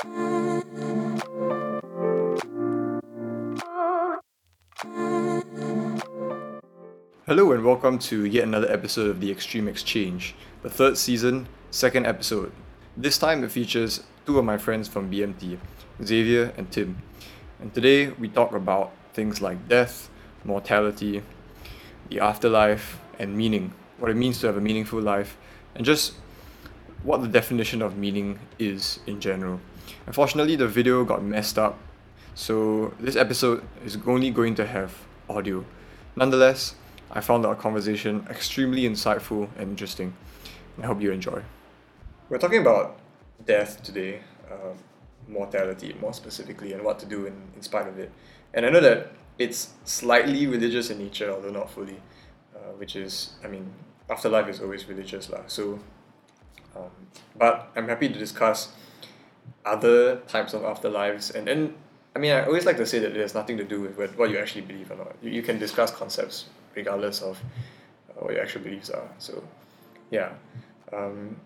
Hello and welcome to yet another episode of The Extreme Exchange, the third season, second episode. This time it features two of my friends from BMT, Xavier and Tim. And today we talk about things like death, mortality, the afterlife, and meaning, what it means to have a meaningful life, and just what the definition of meaning is in general. Unfortunately, the video got messed up, so this episode is only going to have audio. Nonetheless, I found our conversation extremely insightful and interesting. I hope you enjoy. We're talking about death today, um, mortality more specifically, and what to do in, in spite of it. And I know that it's slightly religious in nature, although not fully, uh, which is, I mean, afterlife is always religious. lah. So, um, but I'm happy to discuss other types of afterlives. And then, I mean, I always like to say that it has nothing to do with what, you actually believe or not. You, you can discuss concepts regardless of uh, what your actual beliefs are. So, yeah. Um,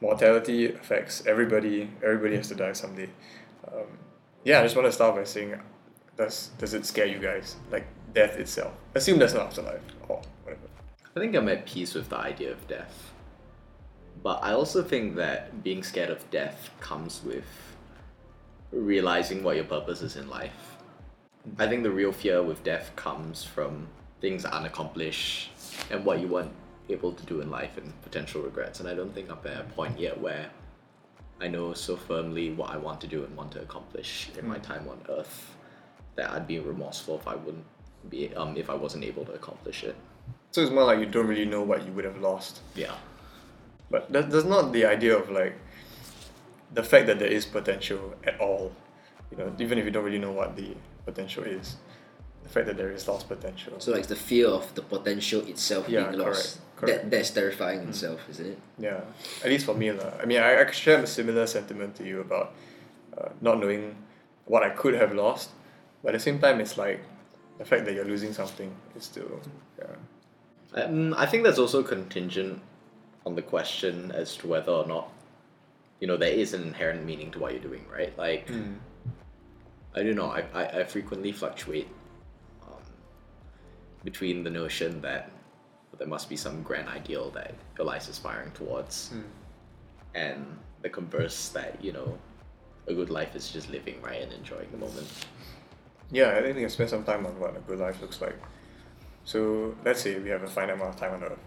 mortality affects everybody. Everybody has to die someday. Um, yeah, I just want to start by saying, does does it scare you guys? Like death itself? Assume there's no afterlife or whatever. I think I'm at peace with the idea of death. But I also think that being scared of death comes with realizing what your purpose is in life. I think the real fear with death comes from things unaccomplished and what you weren't able to do in life and potential regrets. And I don't think I'm at a point yet where I know so firmly what I want to do and want to accomplish in my time on earth that I'd be remorseful if I wouldn't be um if I wasn't able to accomplish it. So it's more like you don't really know what you would have lost. Yeah. But that, that's not the idea of like the fact that there is potential at all. You know, even if you don't really know what the potential is, the fact that there is lost potential. So like the fear of the potential itself Yeah, being lost. correct, correct. That that's terrifying in itself, isn't it? Yeah, at least for me lah. I mean, I, I share a similar sentiment to you about uh, not knowing what I could have lost, but at the same time, it's like the fact that you're losing something is still yeah. Um, I think that's also contingent on the question as to whether or not, you know, there is an inherent meaning to what you're doing, right? Like, I don't know. I, I, I frequently fluctuate um, between the notion that there must be some grand ideal that your life's aspiring towards, and the converse that you know, a good life is just living right and enjoying the moment. Yeah, I think can spend some time on what a good life looks like. So let's say we have a finite amount of time on earth,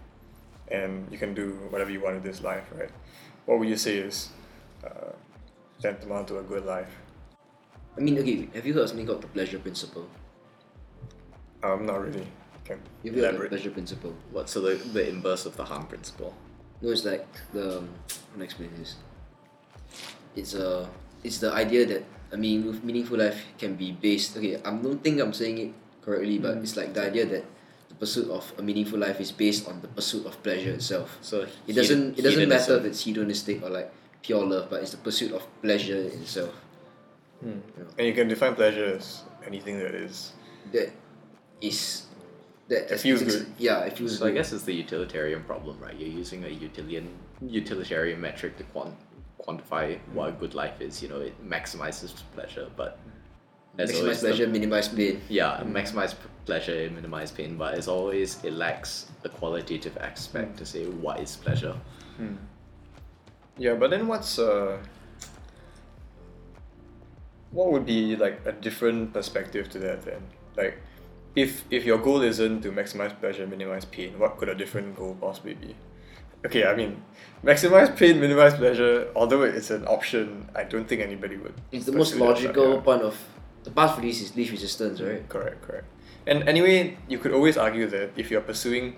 and you can do whatever you want in this life, right? What would you say is uh, tantamount to a good life? I mean, okay, have you heard of something called the pleasure principle? Um, not really. Can You've heard of the pleasure principle? What so the the inverse of the harm principle? No, it's like the um, how do I explain this? It's a it's the idea that I mean, meaningful life can be based. Okay, I don't think I'm saying it correctly, but it's like the idea that the pursuit of a meaningful life is based on the pursuit of pleasure itself. So It doesn't it doesn't matter if it's hedonistic or like pure love, but it's the pursuit of pleasure itself. Hmm. And you can define pleasure as anything that is. That is that It feels it's- good. Yeah, it feels So I guess it's the utilitarian problem, right? You're using a utilitarian utilitarian metric to quant- quantify what a good life is. You know, it maximizes pleasure, but there's maximize always the- pleasure, minimize pain. yeah, maximize p- pleasure, minimize pain, but it's always it lacks the qualitative aspect to say what is pleasure. Yeah, but then what's uh, what would be like a different perspective to that then? Like, if if your goal isn't to maximize pleasure, minimize pain, what could a different goal possibly be? Okay, I mean, maximize pain, minimize pleasure. Although it's an option, I don't think anybody would. It's the most pursue that, logical yeah. point of the path for this is least resistance, right? Correct, correct. And anyway, you could always argue that if you're pursuing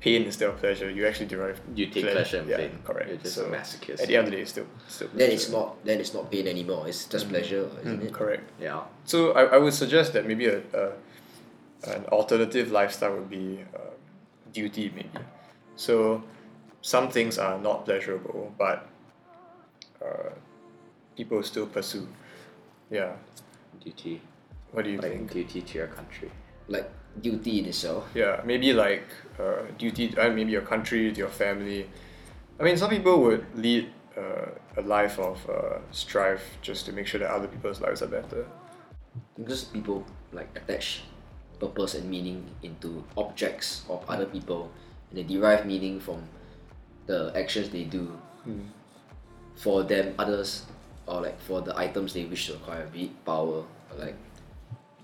pain instead of pleasure, you actually derive You take pleasure in yeah, pain. Correct. You're just so a masochist. At the end of the day, it's still still. Then it's not then it's not pain anymore. It's just pleasure, isn't Mm, it? correct. Yeah. So I, I would suggest that maybe a, a an alternative lifestyle would be uh, duty maybe. So some things are not pleasurable, but uh, people still pursue. Yeah. Duty. What do you Like think? duty to your country. Like duty in itself. Yeah, maybe like uh, duty, uh, maybe your country, to your family. I mean, some people would lead uh, a life of uh, strife just to make sure that other people's lives are better. Because people like attach purpose and meaning into objects of other people and they derive meaning from the actions they do for them others or like for the items they wish to acquire be it power or like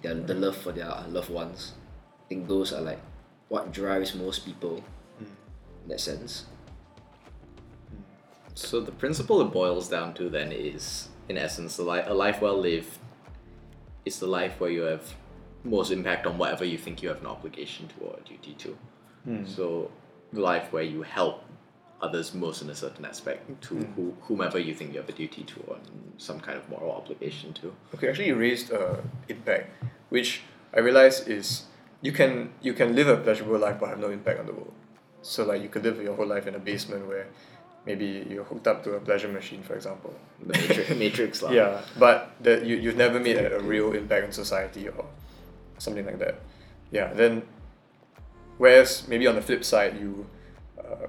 their the love for their loved ones I think those are like what drives most people hmm. in that sense. Hmm. So the principle it boils down to then is, in essence, a, li- a life well lived is the life where you have most impact on whatever you think you have an obligation to or a duty to. So the life where you help others most in a certain aspect to who, whomever you think you have a duty to or some kind of moral obligation to. Okay, actually, you raised uh, impact, which I realize is you can you can live a pleasurable life but have no impact on the world. So like you could live your whole life in a basement where maybe you're hooked up to a pleasure machine, for example. The matrix, matrix. Yeah, but that you you've never made a, a real impact on society or something like that. Yeah, then whereas maybe on the flip side you uh,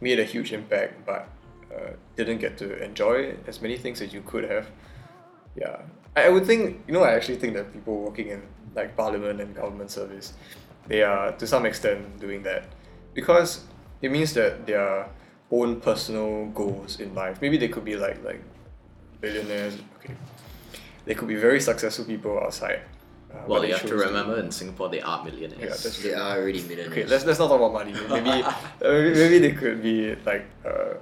made a huge impact but uh, didn't get to enjoy as many things as you could have. Yeah, I, I would think you know I actually think that people working in like parliament and government service, they are to some extent doing that because it means that their own personal goals in life. Maybe they could be like like billionaires. Okay, they could be very successful people outside. Uh, Well, you have to remember in Singapore they are millionaires. Yeah, that's they are already millionaires Okay, let's, let's not talk about money. Maybe uh, maybe maybe they could be like uh,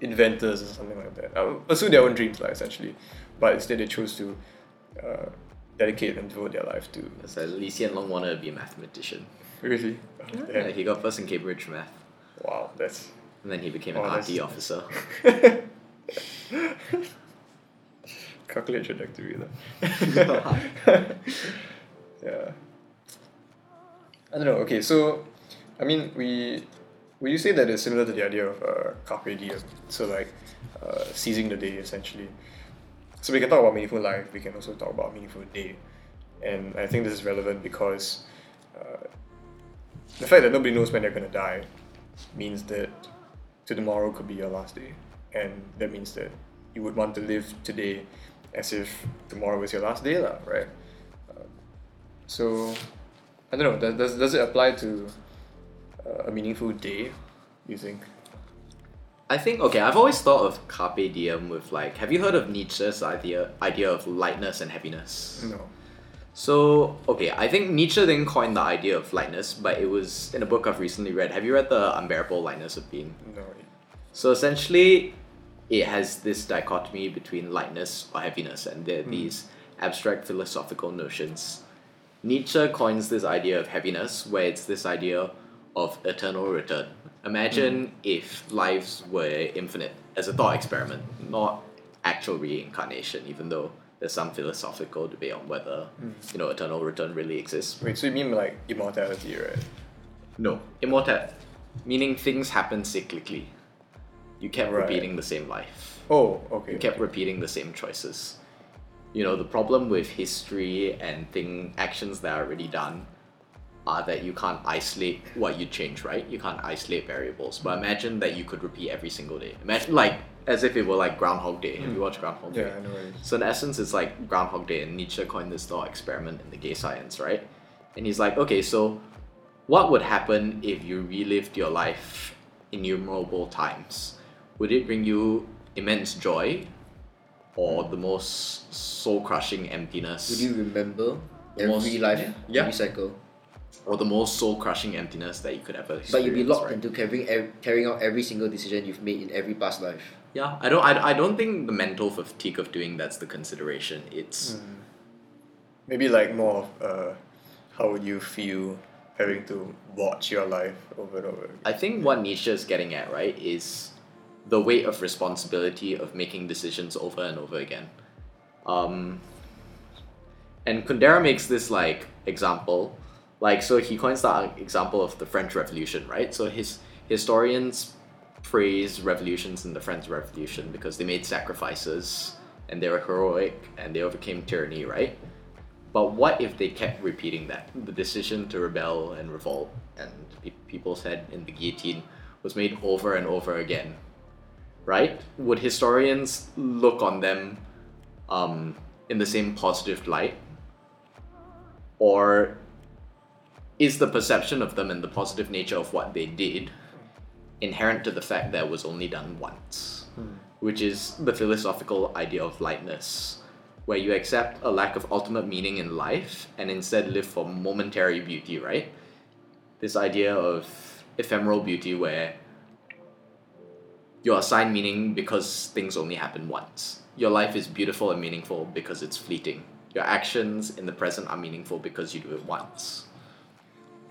inventors or something like that. Uh, pursue their own dreams, like, essentially. But instead, they chose to uh, dedicate and devote their life to. So Lee Hsien Loong wanted to be a mathematician. Really? Oh, Yeah, he got first in Cambridge math, Wow, that's. and then he became Oh, an that's- RT officer. calculate trajectory. lah. yeah. I don't know. Okay, so I mean, we would you say that it's similar to the idea of uh, carpe diem? So like uh, seizing the day essentially. So we can talk about meaningful life. We can also talk about meaningful day, and I think this is relevant because uh, the fact that nobody knows when they're gonna die means that to tomorrow could be your last day, and that means that you would want to live today as if tomorrow was your last day, lah, right? Uh, so I don't know. Does, does does it apply to uh, a meaningful day? You think? I think okay. I've always thought of carpe diem with like. Have you heard of Nietzsche's idea idea of lightness and heaviness? No. So okay, I think Nietzsche didn't coin the idea of lightness, but it was in a book I've recently read. Have you read the Unbearable Lightness of Being? No. So essentially, it has this dichotomy between lightness or heaviness, and there are hmm. these abstract philosophical notions. Nietzsche coins this idea of heaviness, where it's this idea of eternal return. Imagine hmm. if lives were infinite as a thought experiment, not actual reincarnation, even though there's some philosophical debate on whether hmm. you know eternal return really exists. Wait. So you mean like immortality, right? No, immortal, meaning things happen cyclically. You kept Right. repeating the same life. Oh, okay. You kept repeating the same choices. You know, the problem with history and thing actions that are already done are that you can't isolate what you change, right? You can't isolate variables. But mm-hmm. imagine that you could repeat every single day. Imagine like as if it were like Groundhog Day. Have you mm. watched Groundhog Day? Yeah, I know what it is. So in essence, it's like Groundhog Day, and Nietzsche coined this thought experiment in the gay science, right? And he's like, okay, so what would happen if you relived your life innumerable times? Would it bring you immense joy, or the most soul-crushing emptiness, would you remember The most- every life yeah. every cycle or the most soul-crushing emptiness that you could ever experience? but you'd be locked right? into carrying ev- carrying out every single decision you've made in every past life Yeah, I don't. I, I don't think the mental fatigue of doing that's the consideration. It's Maybe like more of uh, how would you feel having to watch your life over and over? again? I think what Nietzsche is getting at, right, is the weight of responsibility of making decisions over and over again. Um, and Kundera makes this like example, like so he coins the example of the French Revolution, right? So his historians praise revolutions in the French Revolution because they made sacrifices and they were heroic and they overcame tyranny, right? But what if they kept repeating that? The decision to rebel and revolt and pe- people said in the guillotine was made over and over again. Right? Would historians look on them um, in the same positive light? Or is the perception of them and the positive nature of what they did inherent to the fact that it was only done once? Which is the philosophical idea of lightness, where you accept a lack of ultimate meaning in life and instead live for momentary beauty, right? This idea of ephemeral beauty where you're assigned meaning because things only happen once. Your life is beautiful and meaningful because it's fleeting. Your actions in the present are meaningful because you do it once.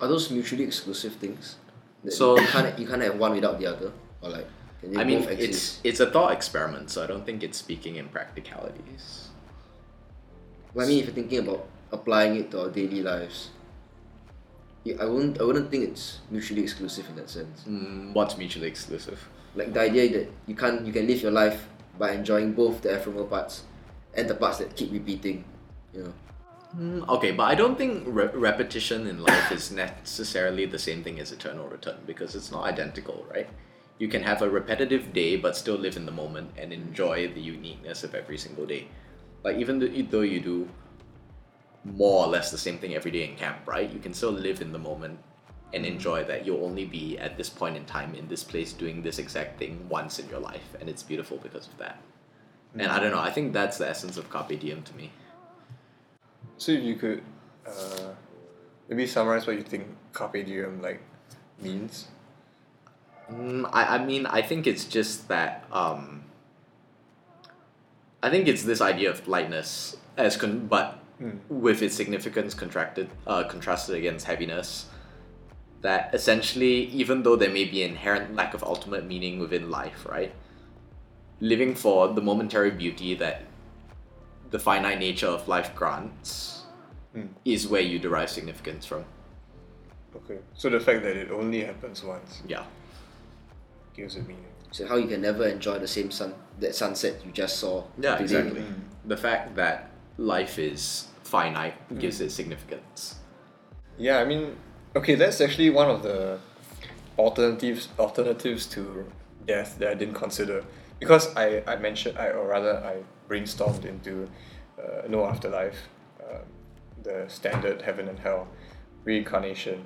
Are those mutually exclusive things? That So- you can't you can't have one without the other, or like I mean, it's it's a thought experiment, so I don't think it's speaking in practicalities. Well, I mean, if you're thinking about applying it to our daily lives, yeah, I wouldn't I wouldn't think it's mutually exclusive in that sense. Mm, what's mutually exclusive? Like the idea that you can't you can live your life by enjoying both the ephemeral parts and the parts that keep repeating. You know. Mm, okay, but I don't think re- repetition in life is necessarily the same thing as eternal return because it's not identical, right? You can have a repetitive day but still live in the moment and enjoy the uniqueness of every single day. Like even though you do more or less the same thing every day in camp, right? You can still live in the moment and enjoy that you'll only be at this point in time in this place doing this exact thing once in your life and it's beautiful because of that. And I don't know, I think that's the essence of carpe diem to me. So if you could uh, maybe summarize what you think carpe diem like means. Mm, I, I mean, I think it's just that. Um, I think it's this idea of lightness as con- but with its significance contracted uh, contrasted against heaviness. That essentially, even though there may be inherent lack of ultimate meaning within life, right? Living for the momentary beauty that the finite nature of life grants Mm. is where you derive significance from. Okay. So the fact that it only happens once Yeah. gives it meaning. So how you can never enjoy the same sun that sunset you just saw. Yeah, today. exactly. The fact that life is finite gives it significance. Yeah, I mean, okay, that's actually one of the alternatives alternatives to death that I didn't consider because I, I mentioned I or rather I brainstormed into uh, no afterlife, uh, the standard heaven and hell, reincarnation.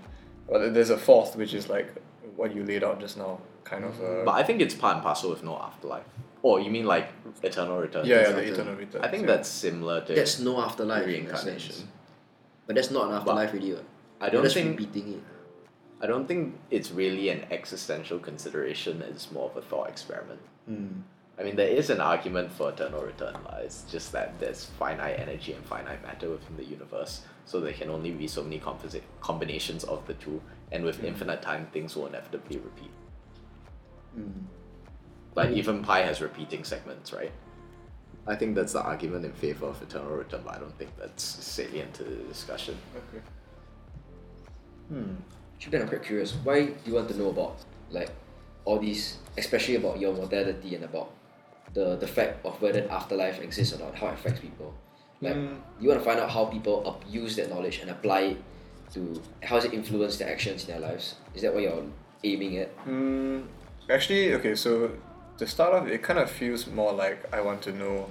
But there's a fourth which is like what you laid out just now, kind of. Uh, But I think it's part and parcel with no afterlife. Oh, you mean like eternal return? yeah, yeah, the eternal return. I think yeah. that's similar to That's no afterlife. reincarnation. But that's not an afterlife really. What? I You're don't just think repeating it. I don't think it's really an existential consideration. It's more of a thought experiment. Mm. I mean, there is an argument for eternal return. lah. It's just that there's finite energy and finite matter within the universe, so there can only be so many composite combinations of the two, and with infinite time, things will inevitably repeat. Like even pi has repeating segments, right? I think that's the argument in favor of eternal return, but I don't think that's salient to the discussion. Okay. Hmm. Actually, I'm quite curious. Why do you want to know about like all these, especially about your mortality and about the the fact of whether afterlife exists or not, how it affects people? Like, Mm. you want to find out how people abuse that knowledge and apply it to how does it influence their actions in their lives? Is that what you're aiming at? Mm, actually, okay, so to start off, it kind of feels more like I want to know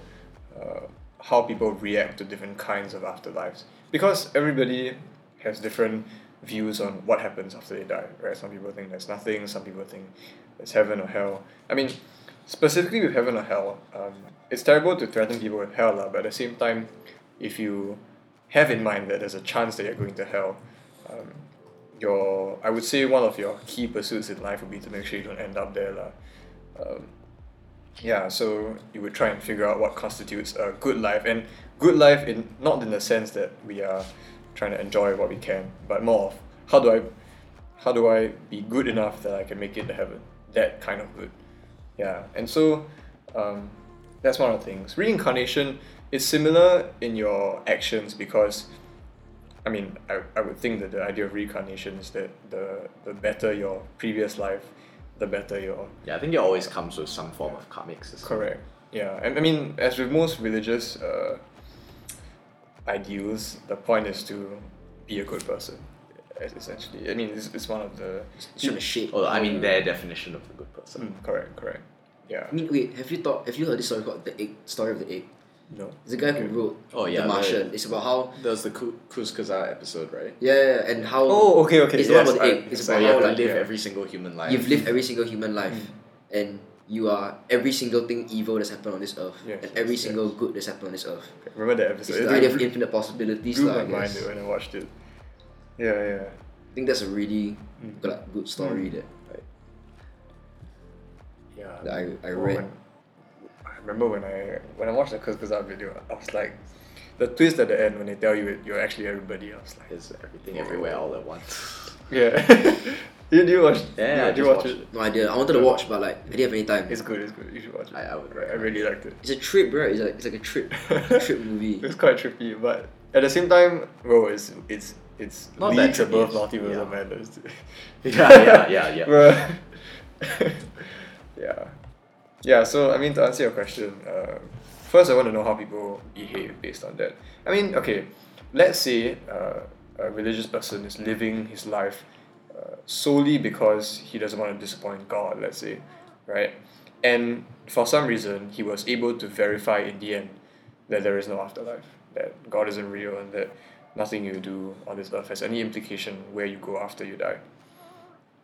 uh, how people react to different kinds of afterlives. Because everybody has different views on what happens after they die, right? Some people think there's nothing, some people think there's heaven or hell. I mean, specifically with heaven or hell, um, it's terrible to threaten people with hell, lah, but at the same time, if you have in mind that there's a chance that you're going to hell, um, your I would say one of your key pursuits in life would be to make sure you don't end up there lah. Um, yeah, so you would try and figure out what constitutes a good life and good life in not in the sense that we are trying to enjoy what we can, but more of how do I how do I be good enough that I can make it to heaven? That kind of good. Yeah, and so um, that's one of the things. Reincarnation is similar in your actions because I mean, I, I would think that the idea of reincarnation is that the, the better your previous life, the better you are. Yeah, I think it always comes with some form of karmic system. correct. Yeah, and I mean, as with most religious uh, ideals, the point is to be a good person. essentially. I mean, it's, it's one of the. It's trying to shape. Well, I mean, their definition of a good person. Mm, correct, correct. Yeah. I mean, wait. Have you thought? Have you heard this story called the egg? Story of the egg. No. It's a guy who wrote Oh, yeah, The Martian. the- It's about how There was the Ku- Kurzgesagt episode, right? yeah, yeah, yeah, and how Oh, okay, okay. It's the one yes, about the I- egg. It's so about you how have to like live yeah. every single human life. you've lived every single human life, and you are every single thing evil that's happened on this earth, Yes, and every yes, single good that's happened on this earth. Remember that It's episode? the It idea of infinite possibilities, blew lah, my I mind guess. when I watched it. Yeah, yeah. I think that's a really Mm. good, like, good story that, Yeah. that I, I Oh, read. when- I remember when I when I watched the Kurzgesagt video, I was like, the twist at the end when they tell you it, you're actually everybody. I was like, Is everything everywhere all at once. yeah. you do you watch? Yeah, I do you watch watched it? No idea. I wanted to watch, but like I didn't have any time. It's good. It's good. You should watch it. I- I would Right, I really liked it. It's a trip, right? It's like it's like a trip, trip movie. It's quite trippy, but at the same time, bro, it's it's it's Not leagues trippy, above it's- multiverse yeah. of madness. yeah, yeah, yeah, yeah. Bruh. yeah. Yeah, so I mean to answer your question, uh, first I want to know how people behave based on that. I mean, okay, let's say uh, a religious person is living his life uh, solely because he doesn't want to disappoint God, let's say, right? And for some reason, he was able to verify in the end that there is no afterlife, that God isn't real, and that nothing you do on this earth has any implication where you go after you die.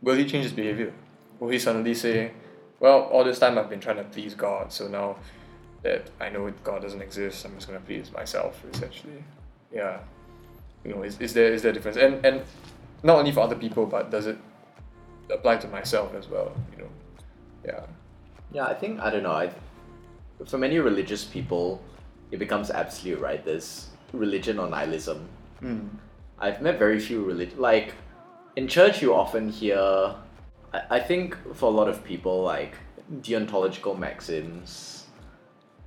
Will he change his behavior? Will he suddenly say, Well, all this time I've been trying to please God, so now that I know God doesn't exist, I'm just gonna please myself essentially. Yeah. You know, is, is there is there a difference? And and not only for other people, but does it apply to myself as well, you know? Yeah. Yeah, I think I don't know. I, for many religious people, it becomes absolute, right? There's religion or nihilism. Mm. I've met very few religion like in church. You often hear. I, I think for a lot of people, like deontological maxims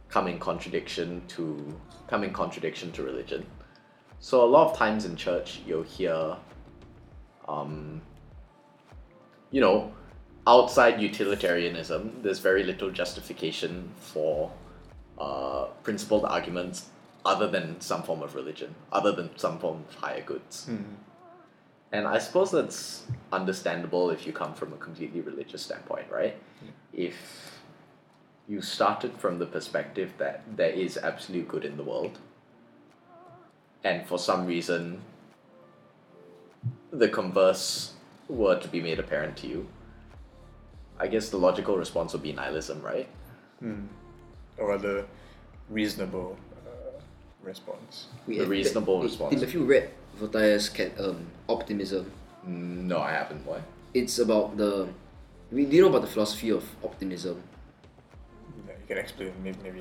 come in contradiction to come in contradiction to religion. So a lot of times in church, you'll hear, um, you know, outside utilitarianism, there's very little justification for uh, principled arguments other than some form of religion, other than some form of higher goods. Mm. And I suppose that's understandable if you come from a completely religious standpoint, right? If you started from the perspective that there is absolute good in the world, and for some reason the converse were to be made apparent to you, I guess the logical response would be nihilism, right? Mm. Or rather, reasonable response. Wait, The reasonable wait, response. Tim, have you read Voltaire's cat, um, Optimism? No, I haven't. Why? It's about the. I mean, do you know about the philosophy of optimism? Yeah, you can explain maybe maybe.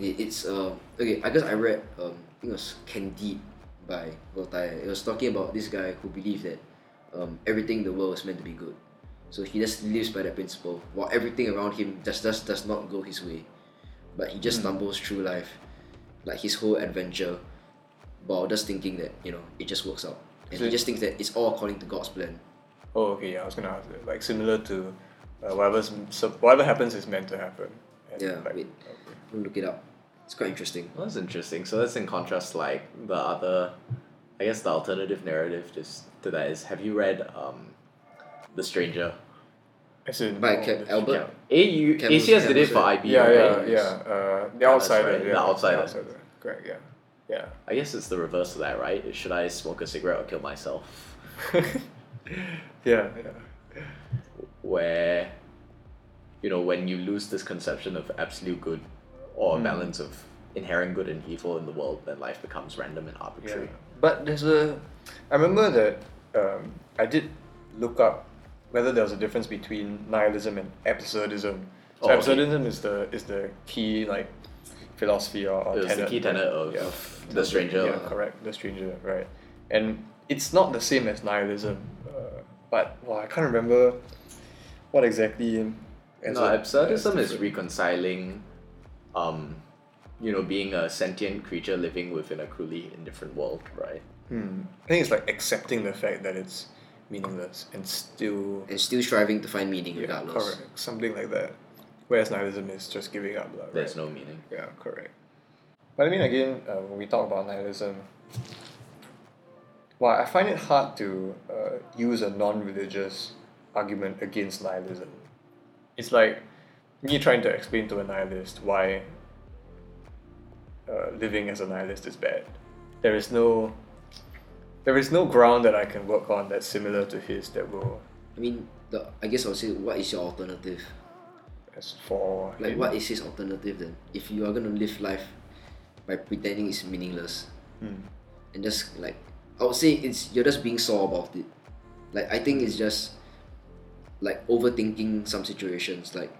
It, it's uh okay. I guess I read um I think it was Candide by Voltaire. It was talking about this guy who believed that um everything in the world is meant to be good, so he just lives by that principle. While everything around him just does does not go his way, but he just stumbles through life, like his whole adventure, while just thinking that you know it just works out, and So he just thinks that it's all according to God's plan. Oh, okay. Yeah, I was gonna ask that. Like similar to uh, whatever's so whatever happens is meant to happen. And, Yeah, Like, wait. okay. Go look it up. It's quite interesting. Well, that's interesting. So that's in contrast, like the other, I guess the alternative narrative just to that is: Have you read um, The Stranger? As in, By oh, Cap- the- Albert? A you Camus- ACS did it for right? IB, Yeah, right? yeah, yeah. Uh, the Yeah, that's outsider. right, Yeah, the outsider. outsider. Correct. Yeah. Yeah. I guess it's the reverse of that, right? Should I smoke a cigarette or kill myself? yeah. Yeah. Where, you know, when you lose this conception of absolute good or Mm. balance of inherent good and evil in the world, then life becomes random and Yeah. arbitrary. But there's a. I remember that um, I did look up whether there was a difference between nihilism and absurdism. So Oh, okay. absurdism is the is the key like philosophy or, or was the key tenet of yeah. The Stranger. Yeah, correct. The stranger, right? And it's not the same as nihilism, uh, but well, I can't remember what exactly. No, a- absurdism is reconciling, um, you know, being a sentient creature living within a cruelly indifferent world, right? Hmm. I think it's like accepting the fact that it's meaningless and still And still striving to find meaning yeah, regardless. correct, something like that. Whereas nihilism is just giving up, right? There's no meaning. Yeah, correct. But I mean, again, uh, when we talk about nihilism, well, I find it hard to uh, use a non-religious argument against nihilism. It's like me trying to explain to a nihilist why uh, living as a nihilist is bad. There is no there is no ground that I can work on that's similar to his that will I mean, the I guess I'll say, what is your alternative? as for Like, him. what is his alternative then? If you are gonna live life by pretending it's meaningless, Hmm. and just like, I would say it's you're just being sore about it. Like, I think it's just like overthinking some situations. Like,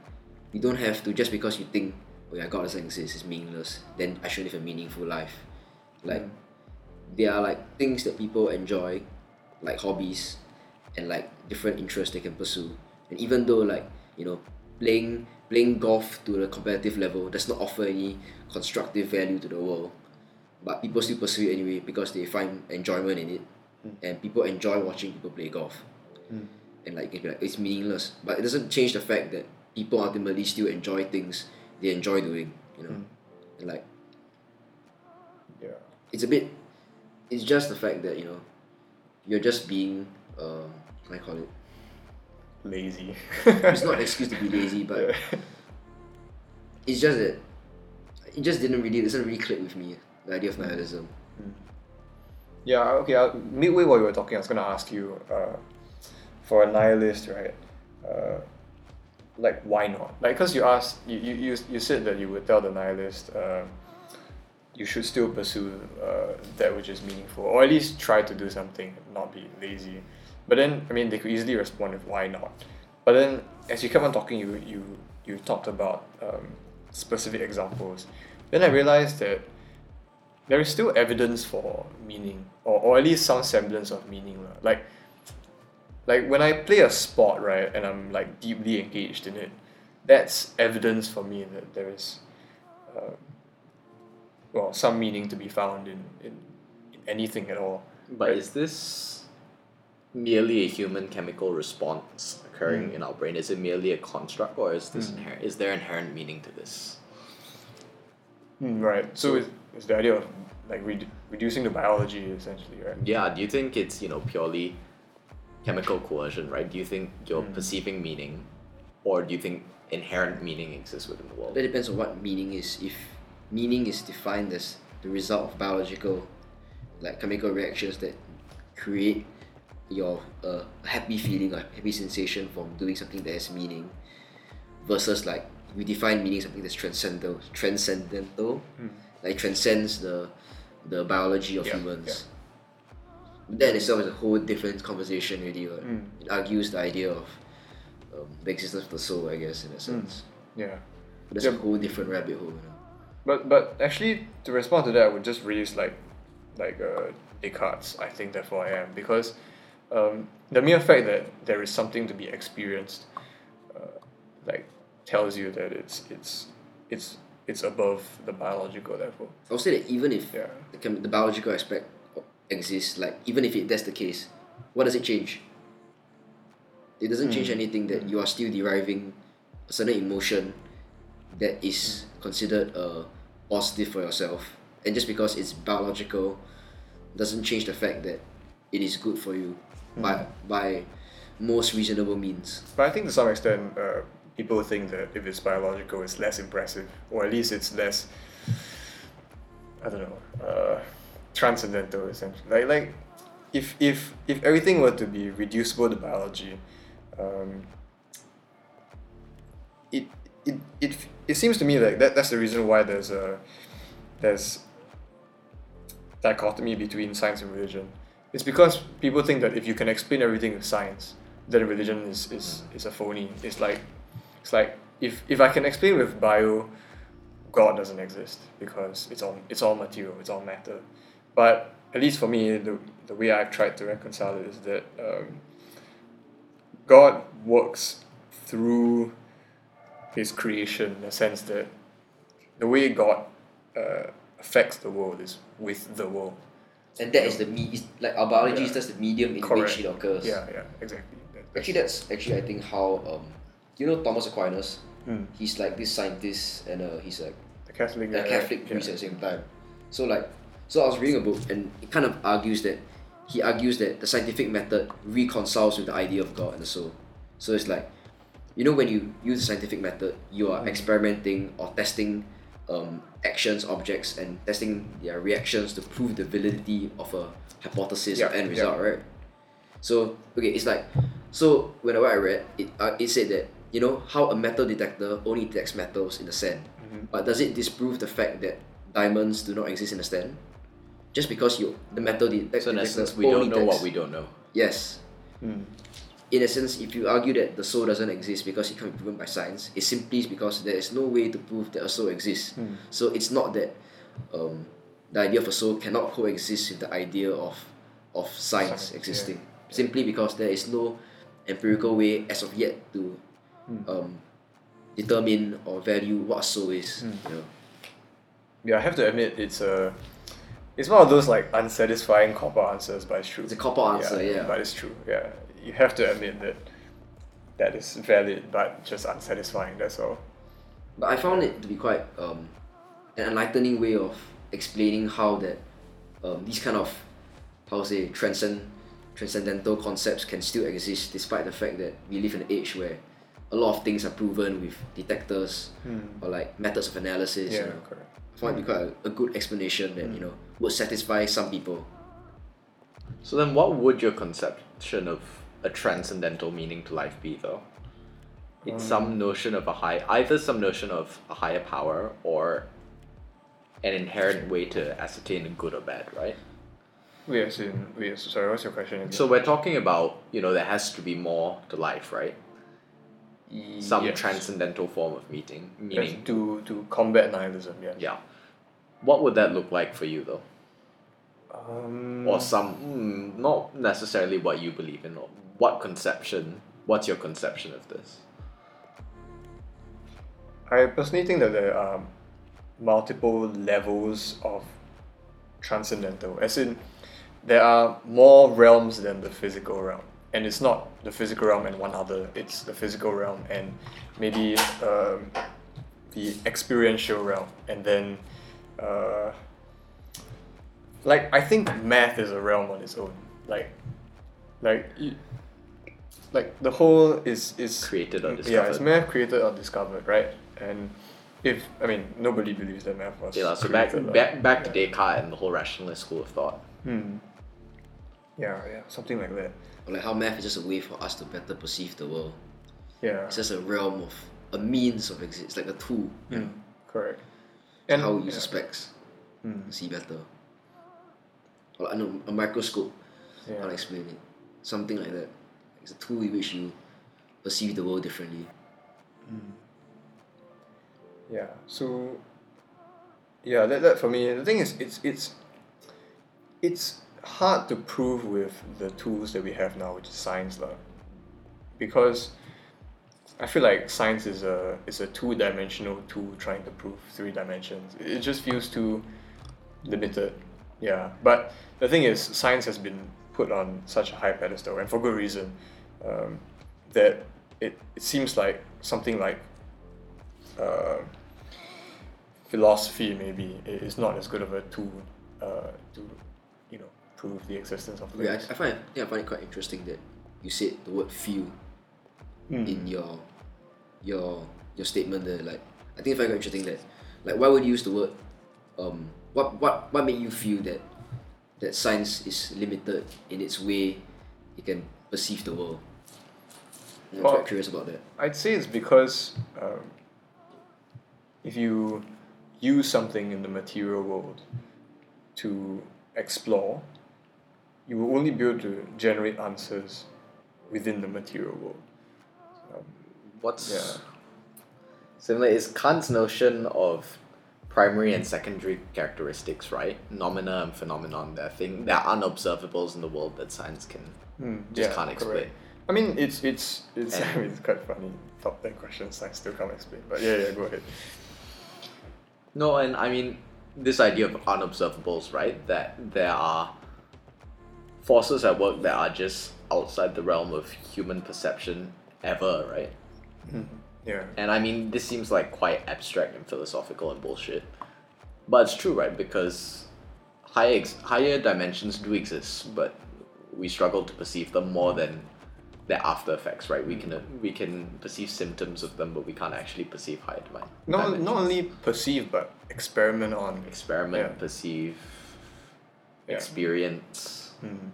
you don't have to just because you think, oh yeah, God doesn't exist, it's meaningless. Then I should live a meaningful life. Like, there are like things that people enjoy, like hobbies, and like different interests they can pursue. And even though like you know playing playing golf to the competitive level does not offer any constructive value to the world, but people still pursue it anyway because they find enjoyment in it, hmm. and people enjoy watching people play golf. Hmm. And like, like it's meaningless, but it doesn't change the fact that people ultimately still enjoy things they enjoy doing. You know, hmm. and like yeah. it's a bit it's just the fact that you know you're just being uh I call it lazy. it's not an excuse to be lazy but Yeah. it's just that it just didn't really it doesn't really click with me the idea of nihilism Yeah, okay. Uh, midway while you were talking, I was gonna ask you, uh, for a nihilist, right? Uh, like, why not? Like, cause you asked, you, you, you, you said that you would tell the nihilist, uh, you should still pursue uh, that which is meaningful, or at least try to do something, not be lazy. But then, I mean, they could easily respond with why not. But then, as you kept on talking, you you you talked about um, specific examples. Then I realized that there is still evidence for meaning or, or at least some semblance of meaning like like when I play a sport right and I'm like deeply engaged in it that's evidence for me that there is uh, well some meaning to be found in, in, in anything at all But is this merely a human chemical response occurring in our brain? Is it merely a construct, or is this inherent? Is there inherent meaning to this? Mm, right so, it's, it's the idea of like redu- reducing the biology essentially right Yeah. Do you think it's you know purely chemical coercion, right? Do you think you're Mm. perceiving meaning, or do you think inherent meaning exists within the world? that depends on what meaning is if meaning is defined as the result of biological like chemical reactions that create your uh, happy feeling or happy sensation from doing something that has meaning versus like we define meaning as something that's transcendental transcendental like transcends the the biology of Yeah, humans that itself is a whole different conversation already right? Mm. it argues the idea of um, the existence of the soul I guess in a sense yeah that's Yep. a whole different rabbit hole you know? But but actually, to respond to that, I would just reuse like like uh, Descartes. I think therefore I am because um, the mere fact that there is something to be experienced, uh, like tells you that it's it's it's it's above the biological level. I'll say that even if Yeah. the, the biological aspect exists, like even if it, that's the case, what does it change? It doesn't change anything that you are still deriving a certain emotion that is considered uh, positive for yourself, and just because it's biological, doesn't change the fact that it is good for you by by most reasonable means. But I think to some extent, uh, people think that if it's biological, it's less impressive, or at least it's less. I don't know, uh, transcendental essentially. Like like, if if if everything were to be reducible to biology, um, it it it it seems to me like that that's the reason why there's a there's dichotomy between science and religion. It's because people think that if you can explain everything with science, then religion is, is, is a phony. It's like it's like if, if I can explain with bio, God doesn't exist because it's all it's all material, it's all matter. But at least for me, the, the way I've tried to reconcile it is that um, God works through his creation in the sense that the way God uh, affects the world is with the world. And that is the me is like our biology is just the medium in Correct. which it occurs. Yeah, yeah, exactly. That- Actually, that's actually I think how um, you know Thomas Aquinas. Mm. He's like this scientist and uh, he's like the Catholic. a right? Catholic Yeah. priest at the same time. So like, so I was reading a book and it kind of argues that he argues that the scientific method reconciles with the idea of God and the soul. So it's like, you know, when you use the scientific method, you are experimenting or testing um, actions, objects, and testing their reactions to prove the validity of a hypothesis Yeah, or end yeah. result, right? So okay, it's like so whenever I read it, uh, it said that you know how a metal detector only detects metals in the sand, Mm-hmm. but does it disprove the fact that diamonds do not exist in the sand? Just because you the metal detect- So in detector essence, we only don't know what we don't know. Yes. Mm. In a sense, if you argue that the soul doesn't exist because it can't be proven by science, it simply because there is no way to prove that a soul exists. So it's not that um, the idea of a soul cannot coexist with the idea of of science, Science, yeah. existing. Simply because there is no empirical way as of yet to um, determine or value what a soul is. You know? Yeah, I have to admit it's a it's one of those like unsatisfying cop out answers, but it's true. It's a cop out answer, yeah. But it's true. Yeah, you have to admit that that is valid, but just unsatisfying. That's all. But I found it to be quite um, an enlightening way of explaining how that um, these kind of how to say transcend transcendental concepts can still exist despite the fact that we live in an age where a lot of things are proven with detectors or like methods of analysis. Yeah, you know. correct. I find it be quite a, a good explanation that you know would satisfy some people. So then, what would your conception of a transcendental meaning to life be, though? It's some notion of a high, either some notion of a higher power or an inherent way to ascertain good or bad, right? As in, wait, sorry, what's your question again? So we're talking about, you know, there has to be more to life, right? Some Yes. transcendental form of meeting, Yes, meaning. to to combat nihilism. Yeah. Yeah. What would that look like for you, though? Um, Or some, mm, not necessarily what you believe in, or what conception, what's your conception of this? I personally think that there are multiple levels of transcendental, as in there are more realms than the physical realm, and it's not the physical realm and one other. It's the physical realm and maybe um, the experiential realm, and then uh, like I think math is a realm on its own. Like, like. You, like the whole is is Created or discovered. Yeah, it's math created or discovered, right? And if I mean nobody believes that math was Yeah, so back created, back like- back to Descartes and the whole rationalist school of thought. Hmm. Yeah, yeah, something like that. Or like how math is just a way for us to better perceive the world. Yeah. It's just a realm of a means of existence, like a tool. Hmm. Correct. And how we yeah. use the specs to see better. Or like, I know a microscope. Yeah. I'll explain it. Something like that. It's a tool in which you perceive the world differently. Mm. Yeah. So yeah, that, that for me the thing is it's it's it's hard to prove with the tools that we have now, which is science lah. Because I feel like science is a is a two dimensional tool trying to prove three dimensions. It just feels too limited. Yeah. But the thing is science has been put on such a high pedestal and for good reason. Um, that it, it seems like something like uh, philosophy maybe is not as good of a tool uh, to you know prove the existence of Okay, I. I find I think I find it quite interesting that you said the word feel Hmm. in your your your statement there. Like I think I find it quite interesting that like why would you use the word um what what what made you feel that that science is limited in its way it can perceive the world? I'm Well- quite curious about that. I'd say it's because um, if you use something in the material world to explore, you will only be able to generate answers within the material world. What's Yeah. similar is Kant's notion of primary and secondary characteristics, right? Noumena and phenomenon. They're thing they're unobservables in the world that science can just can't explain. I mean, it's it's it's I mean, it's quite funny. Top ten questions I still can't explain, but yeah, yeah, go ahead. No, and I mean this idea of unobservables, right? That there are forces at work that are just outside the realm of human perception ever, right? Mm-hmm. Yeah, And I mean, this seems like quite abstract and philosophical and bullshit. But it's true, right? Because higher, ex- higher dimensions do exist, but we struggle to perceive them more than their after effects, right? We can uh, we can perceive symptoms of them, but we can't actually perceive higher demand. Not, not only perceive, but experiment on. experiment, Yeah. perceive, Yeah. experience. Mm.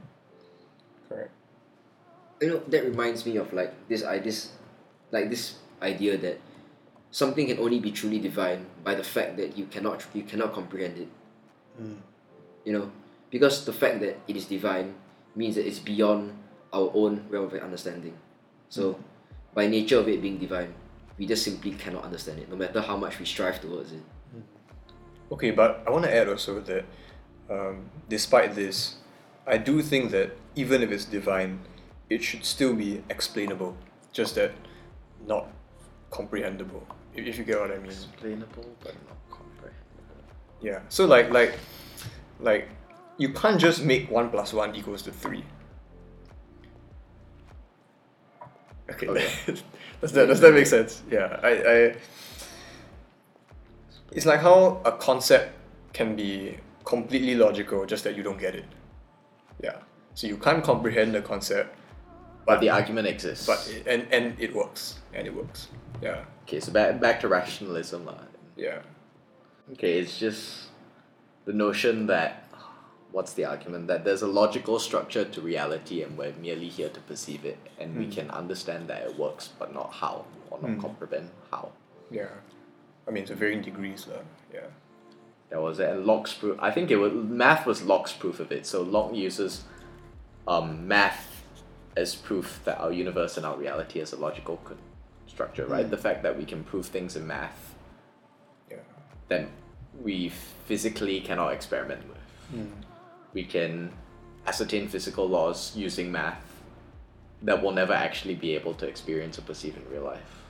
Correct. you know that reminds me of like this i this like this idea that something can only be truly divine by the fact that you cannot you cannot comprehend it Mm. you know because the fact that it is divine means that it's beyond our own realm of understanding so by nature of it being divine we just simply cannot understand it no matter how much we strive towards it Okay, but I want to add also that um, despite this, I do think that even if it's divine, it should still be explainable, just that not comprehensible. If, if you get what I mean. Explainable but not comprehensible. Yeah. So like like like you can't just make one plus one equals to three. Okay. Okay. does that does that make sense? Yeah. I, I it's like how a concept can be completely logical, just that you don't get it. Yeah. So you can't comprehend the concept, But the argument exists. but it, and and it works and it works. Yeah. okay, so back back to rationalism. lah. Yeah. Okay, it's just the notion that what's the argument that there's a logical structure to reality and we're merely here to perceive it and we can understand that it works but not how or not Mm. comprehend how. Yeah. I mean, it's a varying degrees, lah. Yeah. There was a Locke's proof. I think it was math was Locke's proof of it. So Locke uses um, math as proof that our universe and our reality has a logical structure, right? Mm. The fact that we can prove things in math Yeah. that we physically cannot experiment with. We can ascertain physical laws using math that we'll never actually be able to experience or perceive in real life.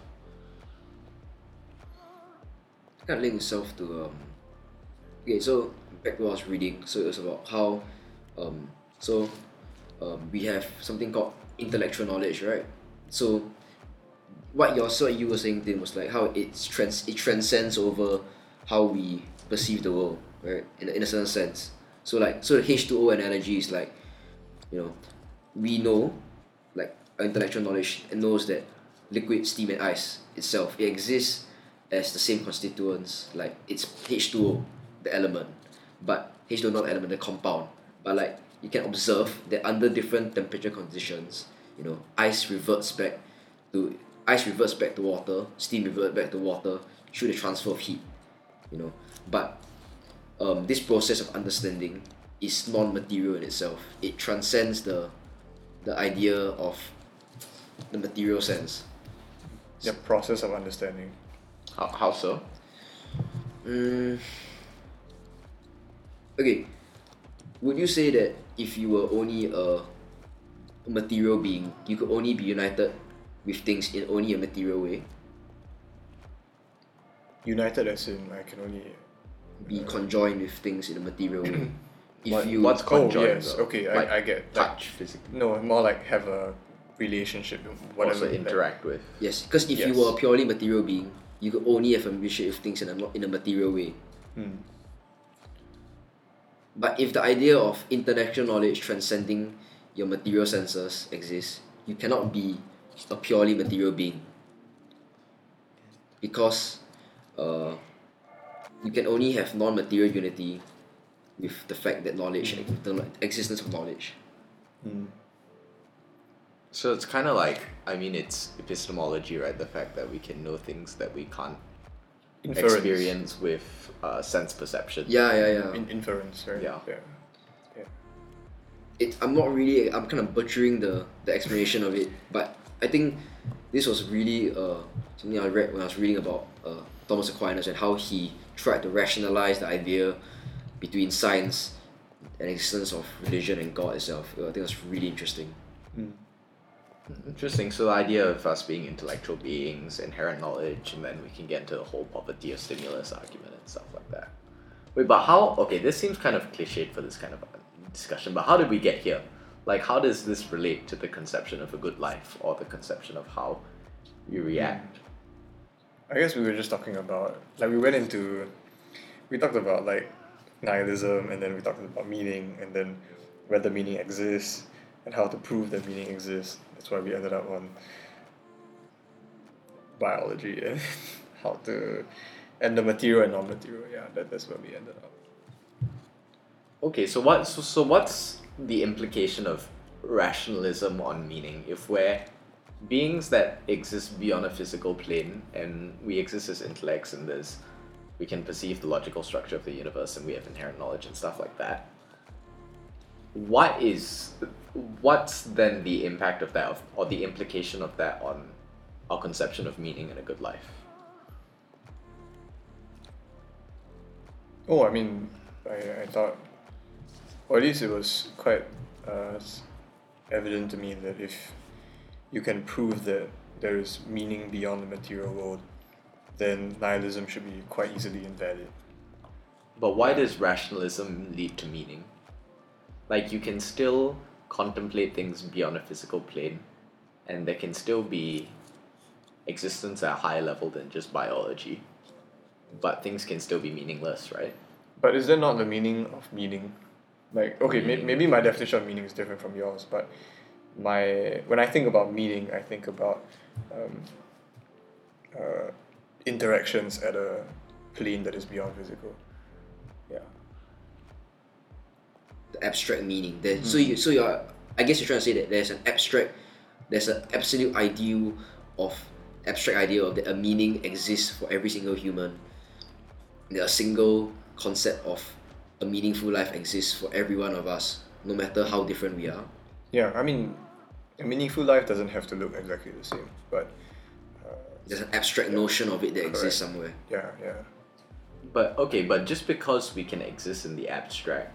kind of link itself to um okay so back to what I was reading. So it was about how um so um, we have something called intellectual knowledge right? So what your so you were saying Tim was like how it's trans it transcends over how we perceive the world right? In, in a certain sense so like so the H2O analogy is like you know we know like our intellectual knowledge knows that liquid steam and ice itself it exists as the same constituents like it's H2O the element but H2O not the element the compound. But like you can observe that under different temperature conditions you know ice reverts back to ice reverts back to water steam reverts back to water through the transfer of heat you know. But um, this process of understanding is non-material in itself it transcends the the idea of the material sense The process of understanding. How, how so? Mm. Okay. Would you say that if you were only a, a material being, you could only be united with things in only a material way? United as in I can only. Be conjoined with things in a material way? if What- you what's Oh conjoined? yes. Okay, Like I, I get. Like, touch physically. no, more like have a relationship. Whatever. also like- interact with. yes, because if you Yes. were a purely material being, you could only have a relationship with things in a not in a material way. Hmm. But if the idea of intellectual knowledge transcending your material senses exists, you cannot be a purely material being. Because uh, you can only have non material unity with the fact that knowledge, the existence of knowledge. Hmm. So it's kind of like, I mean, it's epistemology, right? The fact that we can know things that we can't Inference. experience with uh, sense perception. Yeah, yeah, yeah. In, inference, right? Yeah. Yeah. it, I'm not really I'm kind of butchering the, the explanation of it, but I think this was really uh, something I read when I was reading about uh, Thomas Aquinas and how he tried to rationalize the idea between science and existence of religion and God itself. I think that's really interesting. Hmm. Interesting. So the idea of us being intellectual beings, inherent knowledge, and then we can get into the whole poverty of stimulus argument and stuff like that. Wait, but how? Okay, this seems kind of cliched for this kind of discussion. But how did we get here? Like, how does this relate to the conception of a good life or the conception of how you react? I guess we were just talking about like we went into we talked about like nihilism and then we talked about meaning and then whether meaning exists and how to prove that meaning exists. That's why we ended up on biology and how to and the material and non-material. Yeah, that, that's where we ended up. Okay, so what so, so what's the implication of rationalism on meaning if we're beings that exist beyond a physical plane and we exist as intellects and there's we can perceive the logical structure of the universe and we have inherent knowledge and stuff like that. What is what's then the impact of that or the implication of that on our conception of meaning in a good life? Oh, I mean, I, I thought, or at least it was quite uh, evident to me that if you can prove that there is meaning beyond the material world, then nihilism should be quite easily invalid. But why does rationalism lead to meaning? Like you can still contemplate things beyond a physical plane, and there can still be existence at a higher level than just biology. But things can still be meaningless, right? But is that not the meaning of meaning? Like, okay, may, mm. maybe my definition of meaning is different from yours, but my when I think about meaning, I think about um, uh, interactions at a plane that is beyond physical. Yeah. the abstract meaning. There, so you, so you're, I guess you're trying to say that there's an abstract, there's an absolute ideal of abstract idea of that a meaning exists for every single human. That a single concept of a meaningful life exists for every one of us, no matter how different we are. Yeah, I mean, a meaningful life doesn't have to look exactly the same, but uh, There's an abstract notion of it that exists somewhere. yeah, yeah. But okay, but just because we can exist in the abstract,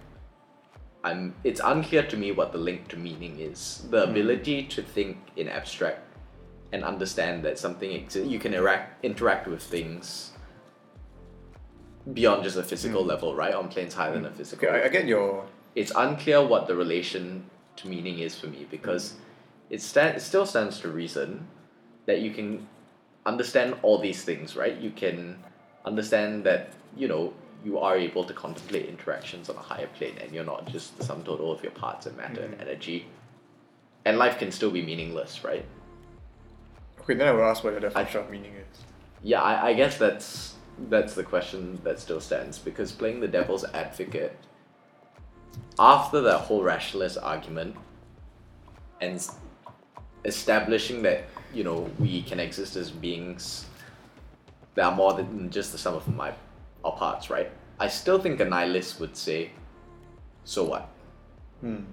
I'm it's unclear to me what the link to meaning is. The hmm. ability to think in abstract and understand that something exists, you can interact interact with things beyond just a physical hmm. level, right? On planes higher than a physical. Okay, I, I get your it's unclear what the relation to meaning is for me mm. because it stand it still stands to reason that you can understand all these things, right? You can understand that, you know, you are able to contemplate interactions on a higher plane and you're not just the sum total of your parts and matter and mm. energy. And life can still be meaningless, right? okay. Then I will ask what your definition of meaning is. Yeah, I, I guess that's that's the question that still stands because playing the devil's advocate after that whole rationalist argument and establishing that you know we can exist as beings that are more than just the sum of my our parts, right? I still think a nihilist would say, so what? Hmm.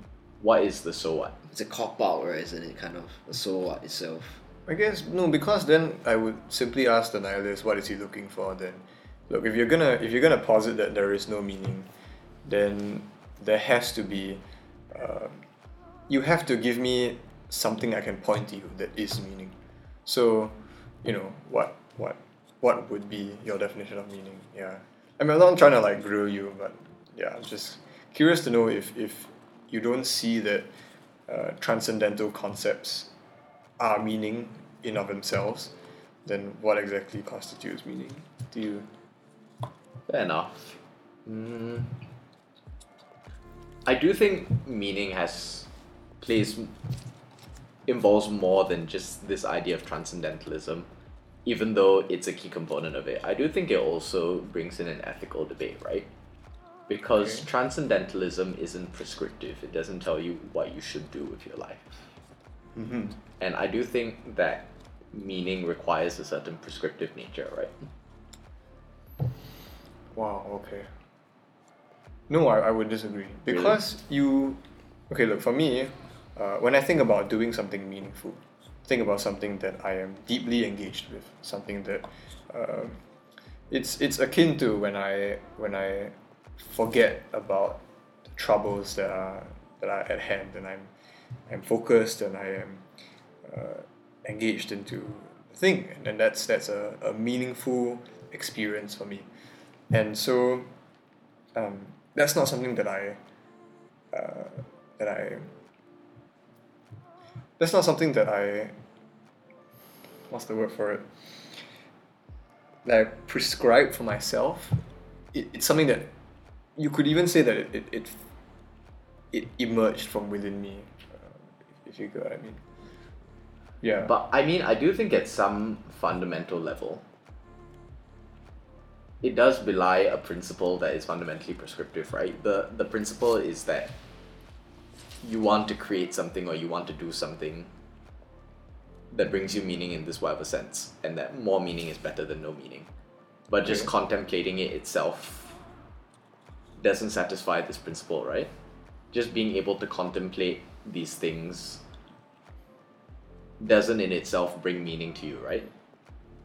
What is the so what? It's a cop out, right? Isn't it? Kind of the so what itself. I guess no, because then I would simply ask the nihilist, what is he looking for? Then, look, if you're gonna if you're gonna posit that there is no meaning, then there has to be, uh, you have to give me something I can point to you that is meaning. So, you know what what what would be your definition of meaning? Yeah, I mean I'm not trying to like grill you, but yeah, I'm just curious to know if if you don't see that uh, transcendental concepts are meaning in of themselves, then what exactly constitutes meaning? Do you? Fair enough. Mm. I do think meaning has plays involves more than just this idea of transcendentalism, even though it's a key component of it. I do think it also brings in an ethical debate, right? Because Okay. transcendentalism isn't prescriptive. It doesn't tell you what you should do with your life. Mm-hmm. And I do think that meaning requires a certain prescriptive nature, right? Wow. Okay. No, I, I would disagree because you. Okay, look for me. Uh, when I think about doing something meaningful, think about something that I am deeply engaged with, something that, um, it's it's akin to when I when I forget about the troubles that are that are at hand and I'm I'm focused and I am uh, engaged into the thing and that's that's a, a meaningful experience for me and so um, that's not something that I uh, that I that's not something that I what's the word for it that I prescribe for myself it, it's something that you could even say that it, it, it, it emerged from within me if you get what I mean. Yeah. But I mean, I do think at some fundamental level, it does belie a principle that is fundamentally prescriptive, right? The the principle is that you want to create something or you want to do something that brings you meaning in this whatever sense, and that more meaning is better than no meaning. But just Okay. contemplating it itself doesn't satisfy this principle, right? Just being able to contemplate these things doesn't in itself bring meaning to you, right?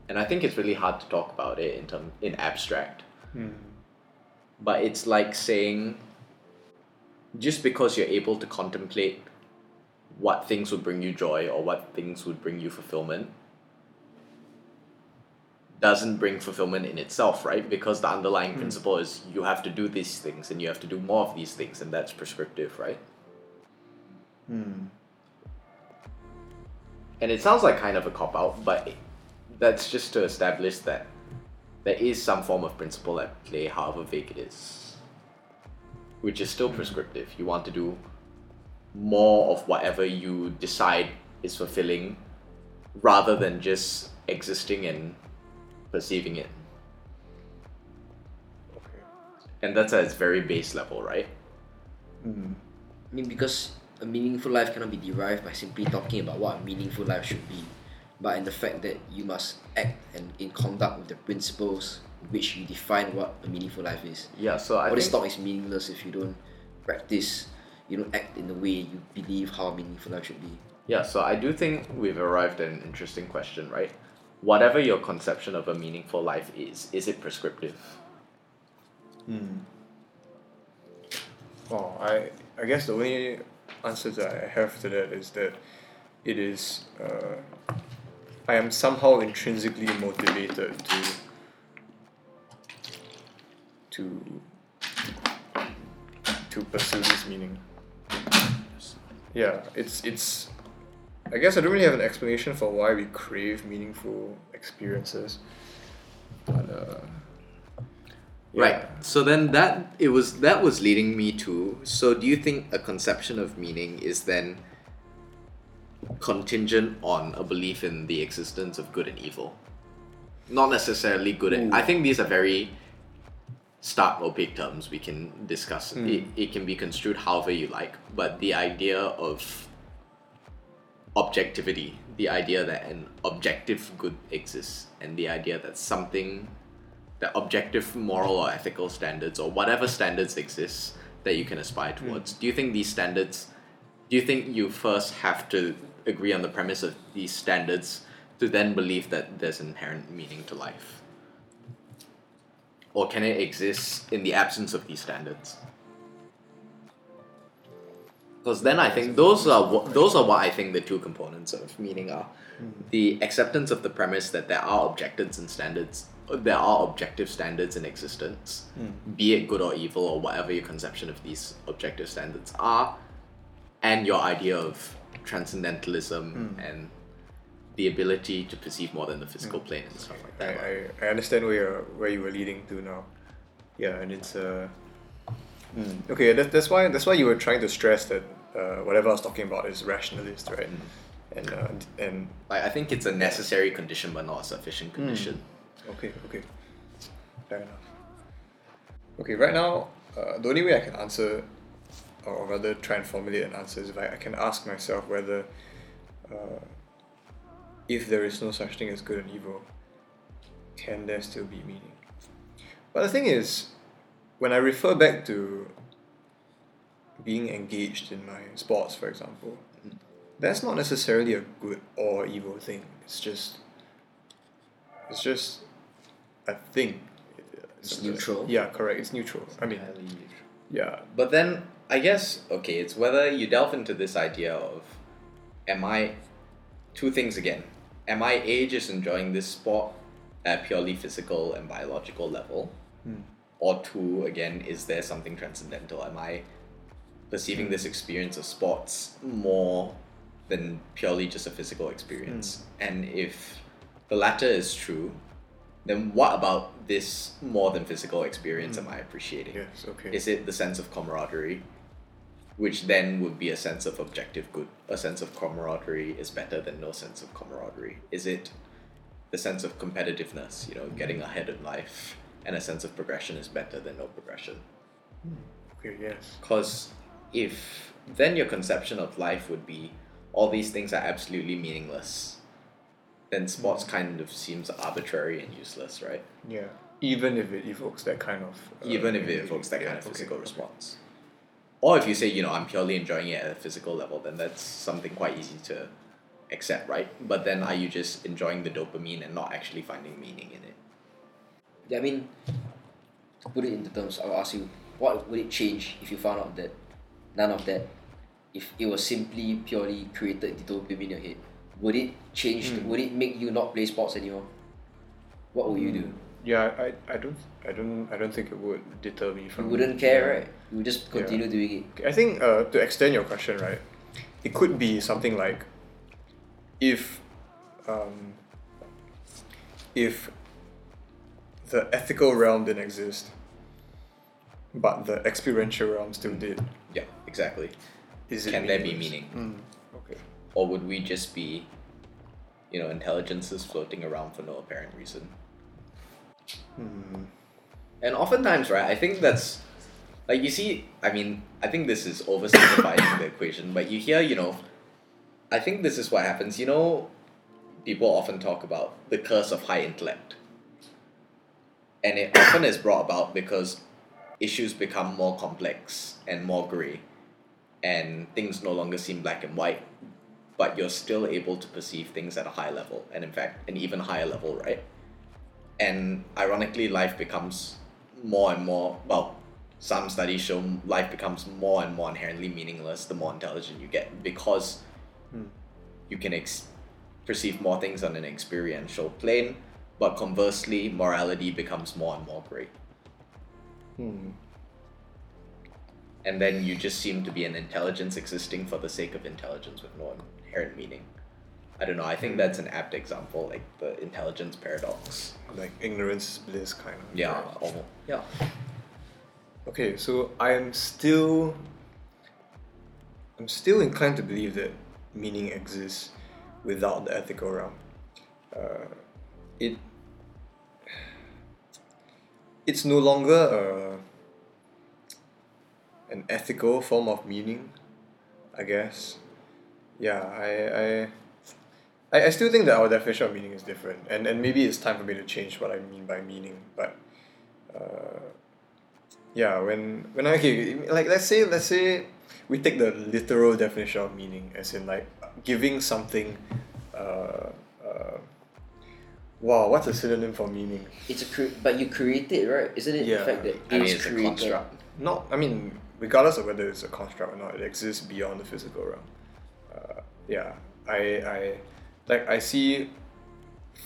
And I think it's really hard to talk about it in term in abstract. Hmm. But it's like saying just because you're able to contemplate what things would bring you joy or what things would bring you fulfillment doesn't bring fulfillment in itself, right? Because the underlying hmm. principle is you have to do these things and you have to do more of these things and that's prescriptive, right? Hmm. And it sounds like kind of a cop out, but that's just to establish that there is some form of principle at play, however vague it is, which is still prescriptive. You want to do more of whatever you decide is fulfilling rather than just existing and perceiving it. Okay. And that's at its very base level, right? Mm-hmm. I mean, because a meaningful life cannot be derived by simply talking about what a meaningful life should be, but in the fact that you must act and in conduct with the principles which you define what a meaningful life is. Yeah, so I All this talk is meaningless if you don't practice, you don't act in the way you believe how meaningful life should be. Yeah, so I do think we've arrived at an interesting question, right? Whatever your conception of a meaningful life is, is it prescriptive? Hmm. Well, I I guess the only answer that I have to that is that it is uh, I am somehow intrinsically motivated to to to pursue this meaning. Yeah, it's it's I guess I don't really have an explanation for why we crave meaningful experiences. But uh yeah. Right. So then that it was that was leading me to so do you think a conception of meaning is then contingent on a belief in the existence of good and evil? Not necessarily good and I think these are very stark opaque terms we can discuss. Hmm. It, it can be construed however you like, but the idea of objectivity, the idea that an objective good exists, and the idea that something that objective moral or ethical standards or whatever standards exist that you can aspire hmm. towards. Do you think these standards do you think you first have to agree on the premise of these standards to then believe that there's inherent meaning to life? Or can it exist in the absence of these standards? Because then I think those are what, those are what I think the two components of meaning are. Mm-hmm. The acceptance of the premise that there are objectives and standards, there are objective standards in existence, mm. be it good or evil or whatever your conception of these objective standards are, and your idea of transcendentalism and the ability to perceive more than the physical plane and stuff like that. I, I understand where you're, where you were leading to now. Yeah, and it's uh, mm, okay. That, that's why that's why you were trying to stress that uh, whatever I was talking about is rationalist, right? And uh, and Like I think it's a necessary condition but not a sufficient condition. okay, okay, fair enough. Okay, right now, uh, the only way I can answer, or rather try and formulate an answer, is if I, I can ask myself whether, uh, if there is no such thing as good and evil, can there still be meaning? But the thing is, when I refer back to being engaged in my sports, for example, that's not necessarily a good or evil thing. It's just, it's just a thing. It's neutral. Yeah, correct. It's neutral. I mean, neutral. yeah. But then I guess okay, it's whether you delve into this idea of am I two things again. Am I A just enjoying this sport at purely physical and biological level? Hmm. Or two, again, is there something transcendental? Am I perceiving this experience of sports more than purely just a physical experience? Hmm. And if the latter is true, then what about this more than physical experience hmm. am I appreciating? Yes. Okay. Is it the sense of camaraderie? Which then would be a sense of objective good. A sense of camaraderie is better than no sense of camaraderie. Is it the sense of competitiveness, you know, getting ahead in life, and a sense of progression is better than no progression? Okay, yes. Because if then your conception of life would be all these things are absolutely meaningless, then sports kind of seems arbitrary and useless, right? Yeah. Even if it evokes that kind of. uh, Even if it evokes that yeah, kind of okay, physical okay. response. Or if you say, you know, I'm purely enjoying it at a physical level, then that's something quite easy to accept, right? But then are you just enjoying the dopamine and not actually finding meaning in it? Yeah, I mean, to put it into terms, I'll ask you, what would it change if you found out that none of that, if it was simply purely created the dopamine in your head? Would it change? Hmm. Would it make you not play sports anymore? What would you do? Yeah, I, I don't I don't I don't think it would deter me You from. wouldn't care, yeah. right? You would just continue doing it. I think uh, to extend your question, right, it could be something like if um, if the ethical realm didn't exist, but the experiential realm still did. Yeah, exactly. Is it Can there be meaning? Mm, okay. Or would we just be, you know, intelligences floating around for no apparent reason? Hmm. And oftentimes, right, I think that's like you see, I mean, I think this is oversimplifying the equation, but you hear, you know, I think this is what happens. You know, people often talk about the curse of high intellect. And it often is brought about because issues become more complex and more grey, and things no longer seem black and white, but you're still able to perceive things at a high level, and in fact, an even higher level, right? And ironically life becomes more and more well some studies show life becomes more and more inherently meaningless the more intelligent you get because you can ex- perceive more things on an experiential plane but conversely morality becomes more and more gray Hmm. and then you just seem to be an intelligence existing for the sake of intelligence with no inherent meaning i don't know i think that's an apt example like the intelligence paradox Like ignorance is bliss kind of. yeah right? almost yeah Okay, so I'm still I'm still inclined to believe that meaning exists without the ethical realm. Uh, it it's no longer a, an ethical form of meaning, I guess. Yeah, I, I I, I still think that our definition of meaning is different, and, and maybe it's time for me to change what I mean by meaning. But uh, yeah, when when I okay, like let's say let's say we take the literal definition of meaning, as in like giving something. Uh, uh, wow, what's a synonym for meaning? It's a cre- but you create it, right? Isn't it Yeah. the fact that I mean, it's it's a created? construct. Not, I mean, regardless of whether it's a construct or not, it exists beyond the physical realm. Uh, yeah, I, I, like I see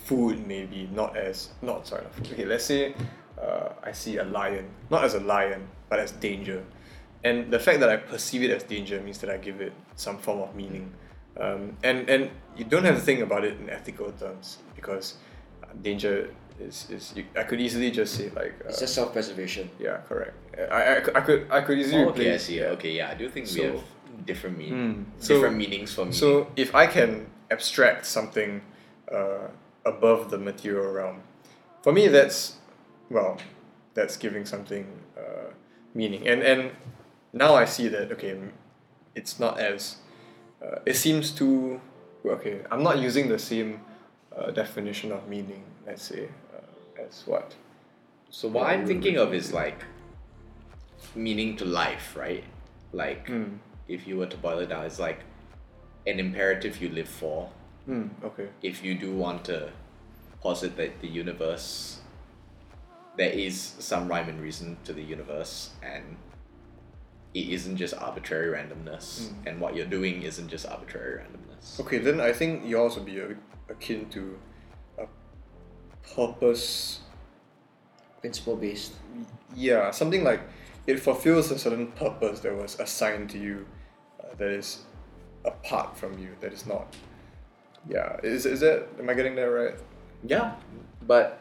food maybe not as not sorry not food. Okay, let's say uh, I see a lion not as a lion but as danger, and the fact that I perceive it as danger means that I give it some form of meaning. Um, and and you don't have to think about it in ethical terms because danger is is you, I could easily just say like uh, It's just self-preservation. yeah, correct. I, I, I could I could easily Oh, okay, I see. yeah. Okay, yeah, I do think we have different mean, Hmm. So- different meanings for me So if I can abstract something uh, above the material realm, for me that's well, that's giving something uh, meaning. And and now I see that okay, it's not as uh, it seems too okay. I'm not using the same uh, definition of meaning. Let's say uh, as what. So what I'm thinking of is like meaning to life, right? Like Hmm. if you were to boil it down, it's like an imperative you live for. Hmm. Okay. If you do want to posit that the universe there is some rhyme and reason to the universe and it isn't just arbitrary randomness Hmm. and what you're doing isn't just arbitrary randomness. Okay, then I think yours would be a, akin to a purpose. Principle based. Yeah, something like it fulfills a certain purpose that was assigned to you, uh, that is apart from you. That is not. Yeah, is is that? Am I getting that right? Yeah, but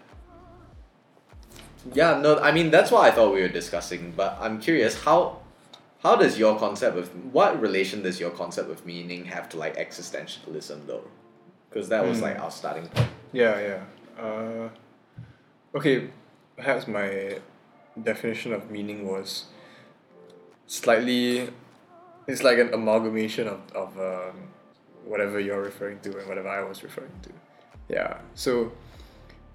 yeah, no, I mean that's what I thought we were discussing. But I'm curious how How does your concept of what relation does your concept of meaning have to like existentialism though? Because that was Hmm. like our starting point. Yeah, yeah. Uh, okay, perhaps my definition of meaning was slightly. It's like an amalgamation of, of um, whatever you're referring to and whatever I was referring to. Yeah, so.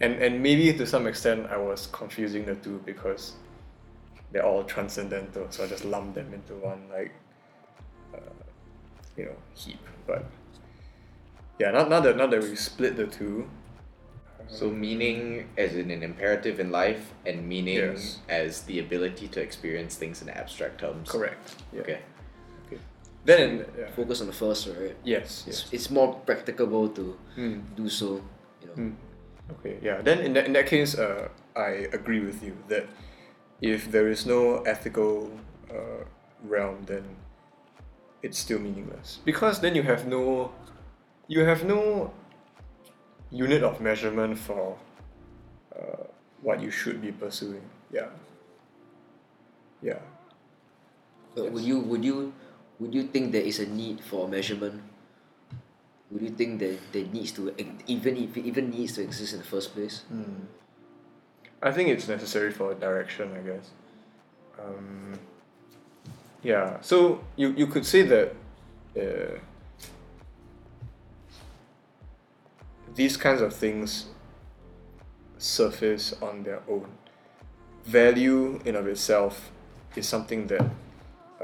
And, and maybe to some extent I was confusing the two because they're all transcendental, so I just lumped them into one like, uh, you know, heap. But yeah, not now that now that we split the two, So meaning as in an imperative in life, and meaning Yes. as the ability to experience things in abstract terms. correct. Yeah. Okay. Then yeah. Focus on the first, right? yes, yes. It's, it's more practicable to Hmm. do so. You know. Hmm. Okay. Yeah. Then in that in that case, uh, I agree with you that if there is no ethical uh, realm, then it's still meaningless because then you have no, you have no unit of measurement for uh, what you should be pursuing. Yeah. Yeah. But would you would you would you think there is a need for measurement? Would you think that there needs to even if it even needs to exist in the first place? I think it's necessary for direction, I guess. Um, yeah, so you, you could say that uh, these kinds of things surface on their own. Value in of itself is something that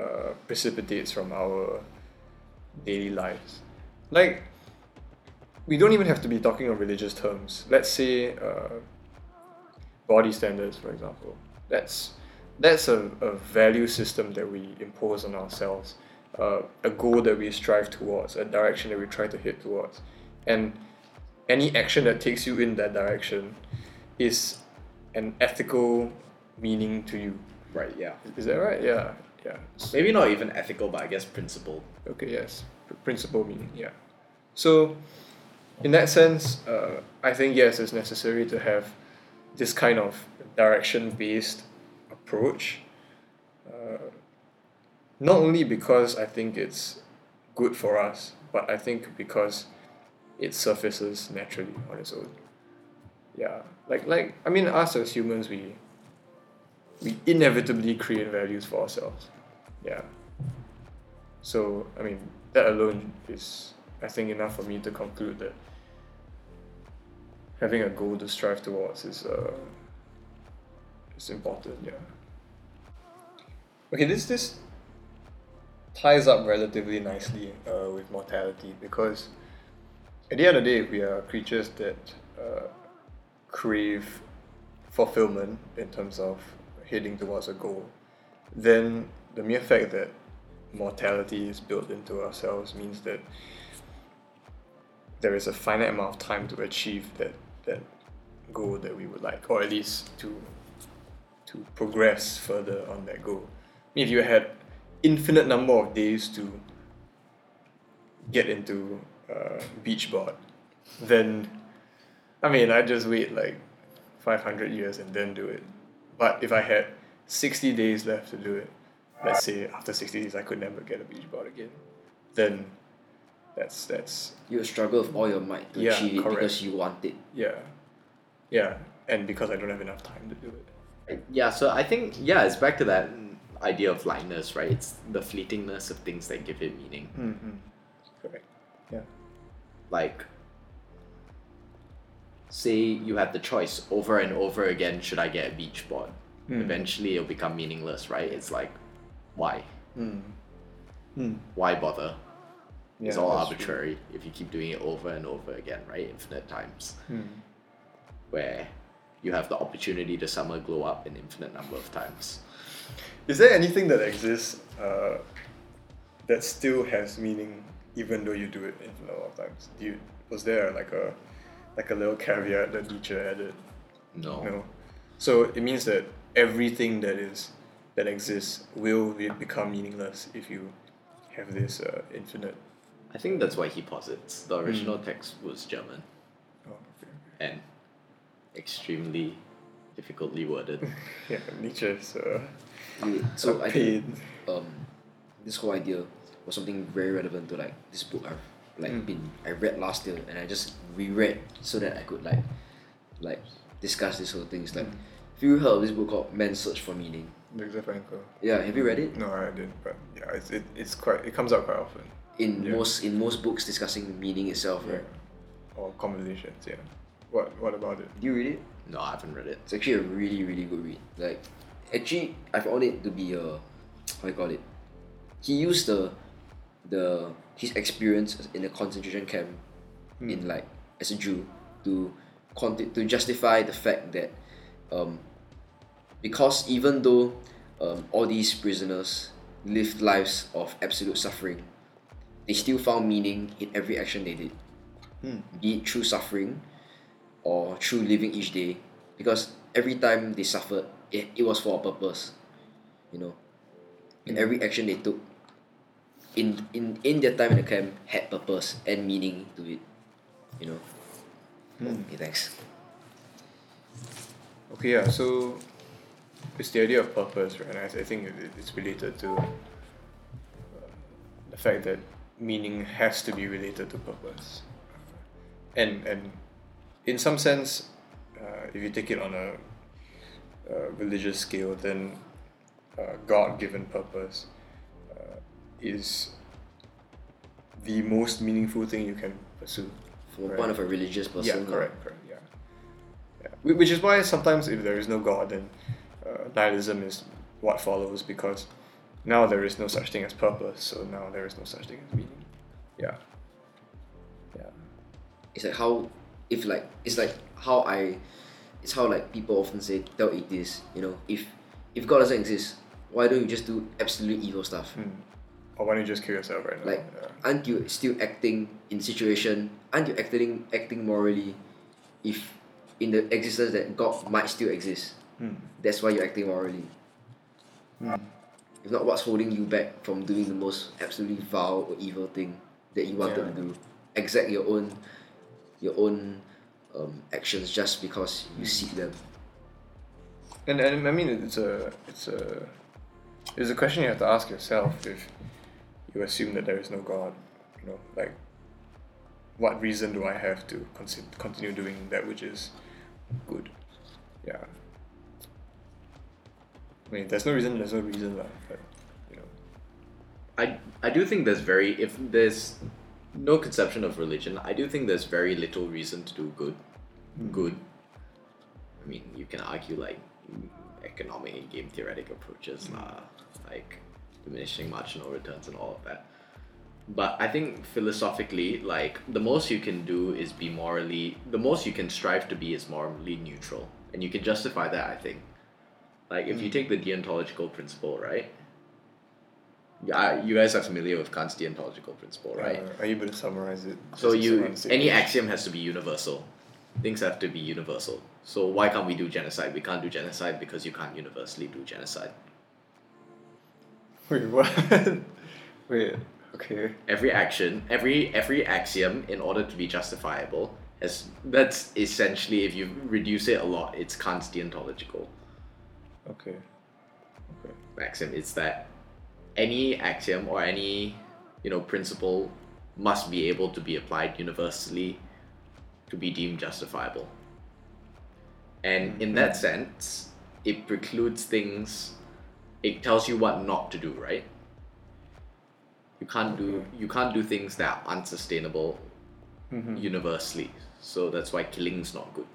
uh, precipitates from our daily lives. Like, we don't even have to be talking of religious terms. Let's say uh, body standards, for example. That's that's a, a value system that we impose on ourselves, uh, a goal that we strive towards, a direction that we try to hit towards, and any action that takes you in that direction is an ethical meaning to you. Right. Yeah. Is that right? Yeah, yeah. Maybe not even ethical, but I guess principle. Okay, yes. Pr- Principle meaning, yeah. So, in that sense, uh, I think yes, it's necessary to have this kind of direction based approach. Uh, not only because I think it's good for us, but I think because it surfaces naturally on its own. Yeah, like like I mean, us as humans, we we inevitably create values for ourselves. Yeah. So I mean that alone is I think enough for me to conclude that having a goal to strive towards is uh is important, yeah. Okay, this this ties up relatively nicely uh, with mortality because at the end of the day we are creatures that uh, crave fulfillment in terms of heading towards a goal. Then the mere fact that mortality is built into ourselves means that there is a finite amount of time to achieve that that goal that we would like, or at least to to progress further on that goal. I mean, if you had infinite number of days to get into uh, beachboard, then I mean I just wait like five hundred years and then do it. But if I had sixty days left to do it, let's say after sixty days I could never get a beachboard again, then that's that's You struggle with all your might to Yeah, achieve it correct. because you want it. yeah, yeah, and because I don't have enough time to do it. Yeah, so I think yeah, it's back to that idea of lightness, right? It's the fleetingness of things that give it meaning. Mm-hmm. Correct. Yeah. Like say you have the choice over and over again, should I get a beach board? Mm. Eventually it'll become meaningless, right? It's like why? Mm. Mm. Why bother? it's all that's true. arbitrary if you keep doing it over and over again, right? Infinite times. Mm. Where you have the opportunity to summer glow up an infinite number of times. Is there anything that exists uh, that still has meaning even though you do it infinite amount of times? Do you, was there like a like a little caveat that Nietzsche added? No. No. So it means that everything that is that exists will become meaningless if you have this uh, infinite. I think that's why he posits. The original Hmm. text was German Oh, okay. and extremely difficultly worded. Yeah, Nietzsche's uh, Wait, so a I think um this whole idea was something very relevant to like this book I've like Mm. been I read last year and I just reread so that I could like like discuss this whole thing. It's like have you heard of this book called Man's Search for Meaning? Viktor Frankl. Yeah, have you read it? No, I didn't, but yeah, it's it, it's quite it comes out quite often. In Yeah. most in most books discussing meaning itself, Yeah. right? Or conversations, yeah. What what about it? Do you read it? No, I haven't read it. It's actually a really, really good read. Like, actually, I found it to be a how you call it. He used the the his experience in a concentration camp in like as a Jew to conti- to justify the fact that um, because even though um, all these prisoners lived lives of absolute suffering, they still found meaning in every action they did, be it through suffering or through living each day. Because every time they suffered it, it was for a purpose you know. And every action they took in in in their time in the camp had purpose and meaning to it you know okay thanks Okay, yeah. So it's the idea of purpose, right? And I, I think it, it- it's related to uh, the fact that meaning has to be related to purpose, and and in some sense, uh, if you take it on a, religious scale, then uh, God-given purpose is the most meaningful thing you can pursue. from Right. point of a religious person Yeah, correct, correct, yeah. yeah. Which is why sometimes if there is no God, then uh, nihilism is what follows because now there is no such thing as purpose, so now there is no such thing as meaning. Yeah. Yeah. it's like how if like it's like how I it's how like people often say tell this, you know if if God doesn't exist why don't you just do absolute evil stuff Hmm. Or why don't you just kill yourself right now? like yeah. aren't you still acting in situation aren't you acting acting morally if in the existence that god might still exist Hmm. that's why you're acting morally Hmm. if not what's holding you back from doing the most absolutely vile or evil thing that you wanted Yeah. to do exact your own your own um, actions just because you seek them And, and I mean it's a it's a it's a question you have to ask yourself if you assume that there is no God. You know, like what reason do I have to consi- continue doing that which is good? Yeah. I mean, there's no reason. There's no reason, lah. But you know, I I do think there's very if there's no conception of religion, I do think there's very little reason to do good. Hmm. Good. I mean, you can argue like economic and game theoretic approaches, lah, hmm. like diminishing marginal returns and all of that. But I think philosophically, like the most you can do is be morally. The most you can strive to be is morally neutral, and you can justify that. I think. Like if you take the deontological principle, right? Yeah, you guys are familiar with Kant's deontological principle, right? uh, are you able to summarize it? so just so we're you on the same any axiom has to be universal. Things have to be universal. So why can't we do genocide? We can't do genocide because you can't universally do genocide. Wait, what? Wait. Okay. Every action, every every axiom, in order to be justifiable, has that's essentially if you reduce it a lot, it's Kant's deontological Okay. Okay. maxim. It's that any axiom or any you know principle must be able to be applied universally to be deemed justifiable. And in hmm. that sense, it precludes things. It tells you what not to do, right? You can't do you can't do things that are unsustainable Mm-hmm. universally. So that's why killing's not good.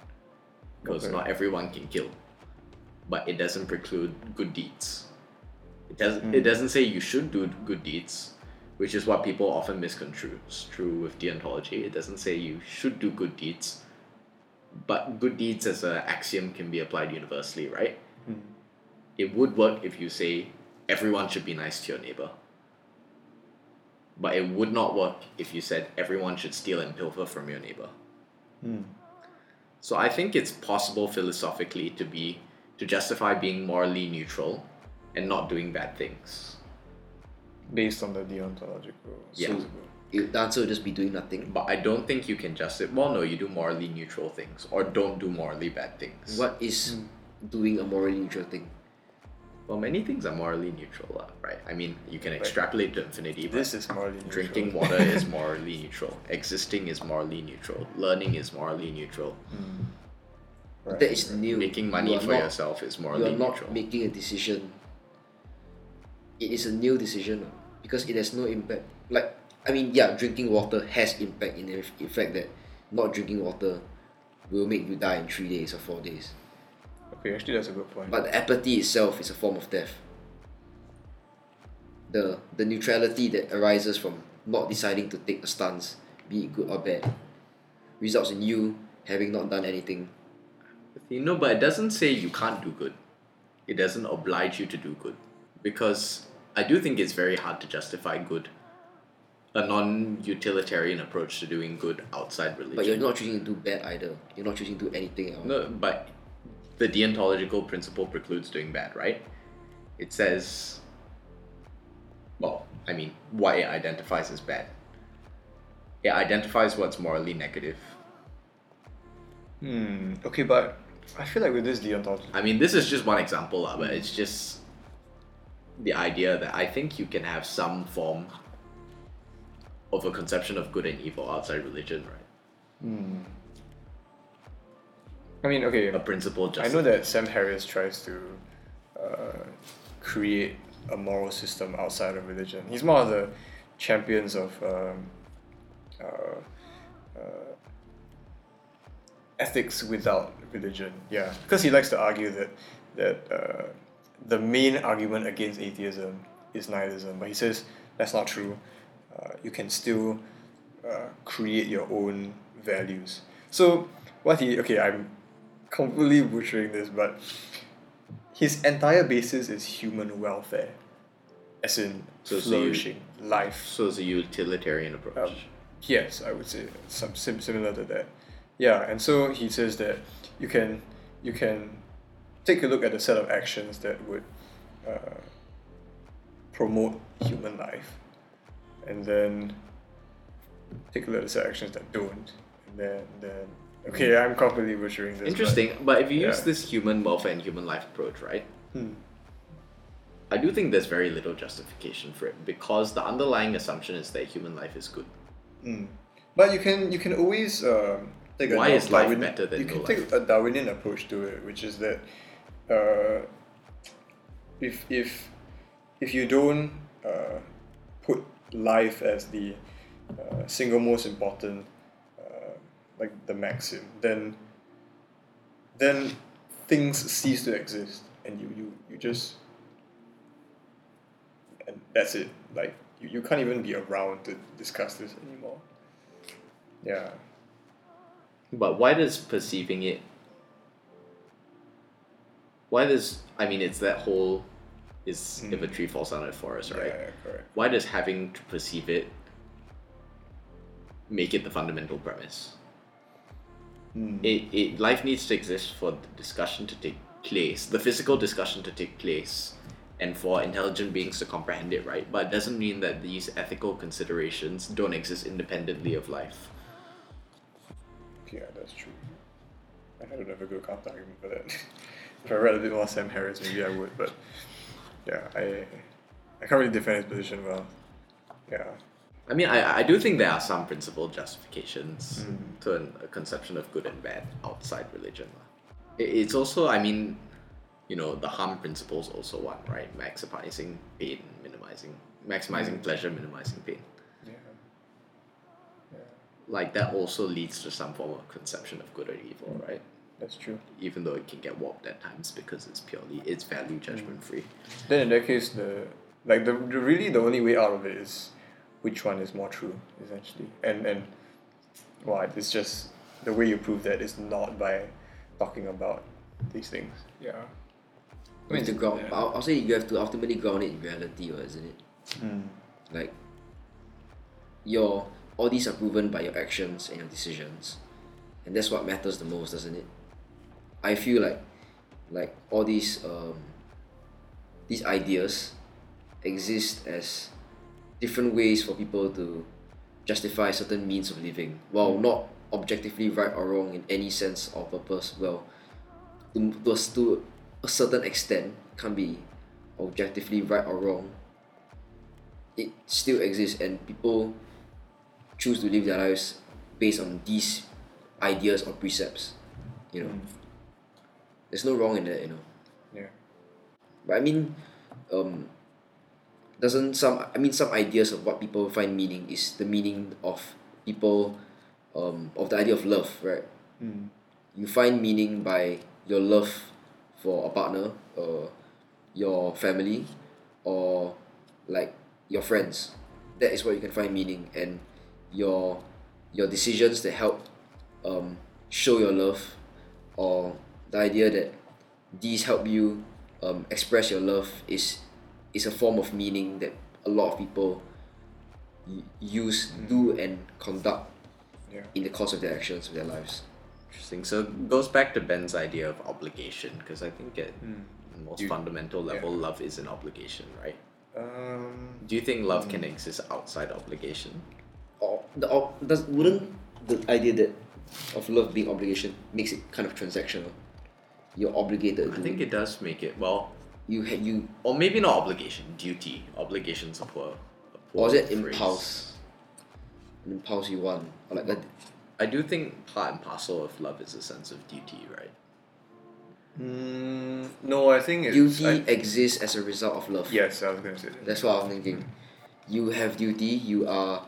Because Okay. not everyone can kill. But it doesn't preclude good deeds. It doesn't it doesn't say you should do good deeds, which is what people often misconstrue true with deontology. It doesn't say you should do good deeds. But good deeds as an axiom can be applied universally, right? It would work if you say everyone should be nice to your neighbor. But it would not work if you said everyone should steal and pilfer from your neighbor. Hmm. So I think it's possible philosophically to be to justify being morally neutral and not doing bad things. Based on the deontological Yeah. principle. it, the answer would just be doing nothing But I don't think you can justify. Well, no, you do morally neutral things or don't do morally bad things. what is hmm. doing a morally neutral thing Well, many things are morally neutral, lah, right? I mean, you can extrapolate to infinity. But This is morally neutral. drinking water is morally neutral. Existing is morally neutral. Learning is morally neutral. Right. That is new. Making money are for not- yourself is You morally are not neutral. making a decision. It is a new decision uh, because it has no impact. Like I mean, yeah, drinking water has impact in the f- fact that not drinking water will make you die in three days or four days. Okay, actually, that's a good point. But the apathy itself is a form of death. The the neutrality that arises from not deciding to take a stance, be it good or bad, results in you having not done anything. You know, but it doesn't say you can't do good. It doesn't oblige you to do good. Because I do think it's very hard to justify good. A non utilitarian approach to doing good outside religion. But you're not choosing to do bad either. You're not choosing to do anything else. No, but the deontological principle precludes doing bad, right? It says, well, I mean, what it identifies as bad. It identifies what's morally negative. Hmm. Okay, but I feel like with this deontology, I mean, this is just one example, lah, but it's just the idea that I think you can have some form of a conception of good and evil outside religion, right? I mean, okay, A principle I know that Sam Harris tries to uh, create a moral system outside of religion. He's one of the champions of um, uh, uh, ethics without religion. Yeah, because he likes to argue that that uh, the main argument against atheism is nihilism, but he says that's not true. Uh, you can still uh, create your own values. So what he okay, I'm completely butchering this, but his entire basis is human welfare, as in So- flourishing, life. so it's a utilitarian approach. Um, yes, I would say some sim- similar to that. Yeah, and so he says that you can you can take a look at a set of actions that would uh, promote human life, and then take a look at the set of actions that don't, and then then okay, I'm completely butchering this. Interesting, but if you use this human welfare and human life approach, right? Hmm. I do think there's very little justification for it because the underlying assumption is that human life is good. Mm. But you can you can always um, take a Why Dar- is life Darwin- better than you can no take a Darwinian approach to it, which is that uh, if if if you don't uh, put life as the uh, single most important like the maxim, then then things cease to exist, and you you you just and that's it. Like you, you can't even be around to discuss this anymore. Yeah. But why does perceiving it? Why does I mean it's that whole is hmm. if a tree falls down in a forest, right? Yeah, correct. Why does having to perceive it make it the fundamental premise? Mm. It, it life needs to exist for the discussion to take place, the physical discussion to take place, and for intelligent beings to comprehend it, right? But it doesn't mean that these ethical considerations don't exist independently of life. Yeah, that's true. I don't have a good counter argument for that. if I read a bit more Sam Harris, maybe I would, but yeah, I I can't really defend his position well. Yeah. I mean, I, I do think there are some principled justifications Mm. to an, a conception of good and bad outside religion. It, it's also, I mean, you know, the harm principle is also one, right? Maximizing pain, minimizing, maximizing mm. pleasure, minimizing pain. Yeah. Yeah, Like that also leads to some form of conception of good and evil, mm. right? that's true. Even though it can get warped at times because it's purely it's value mm. judgment free. Then in that case, the like the, the really the only way out of it is which one is more true, essentially, and and well, it's just the way you prove that is not by talking about these things. Yeah. I mean, to ground, yeah. I'll, I'll say you have to ultimately ground it in reality, or isn't it? Mm. Like, your all these are proven by your actions and your decisions, and that's what matters the most, doesn't it? I feel like, like all these um, these ideas exist as different ways for people to justify certain means of living, while not objectively right or wrong in any sense or purpose. Well, to, to, a- certain extent, can be objectively right or wrong, it still exists and people choose to live their lives based on these ideas or precepts. You know. There's no wrong in that, you know. Yeah. But I mean, um, doesn't some I mean some ideas of what people find meaning is the meaning of people, um, of the idea of love, right? Mm. You find meaning by your love for a partner, or your family, or like your friends. That is where you can find meaning, and your your decisions that help um, show your love, or the idea that these help you um, express your love is is a form of meaning that a lot of people y- use, mm. do, and conduct Yeah. in the course of their actions of their lives. Interesting. So it goes back to Ben's idea of obligation because I think at mm. the most You- fundamental level, love is an obligation, right? Um. Do you think love can mm. exist outside obligation? Or the or, does wouldn't the idea that of love being obligation makes it kind of transactional? You're obligated I think it does make it well, you ha- you or maybe not obligation, duty. Obligation's a poor. A poor or is it phrase. impulse? An impulse you want or like a, I do think part and parcel of love is a sense of duty, right? Mm, no, I think it's. duty I- exists as a result of love. yes, I was gonna say that. That's what I was thinking. You have duty. You are,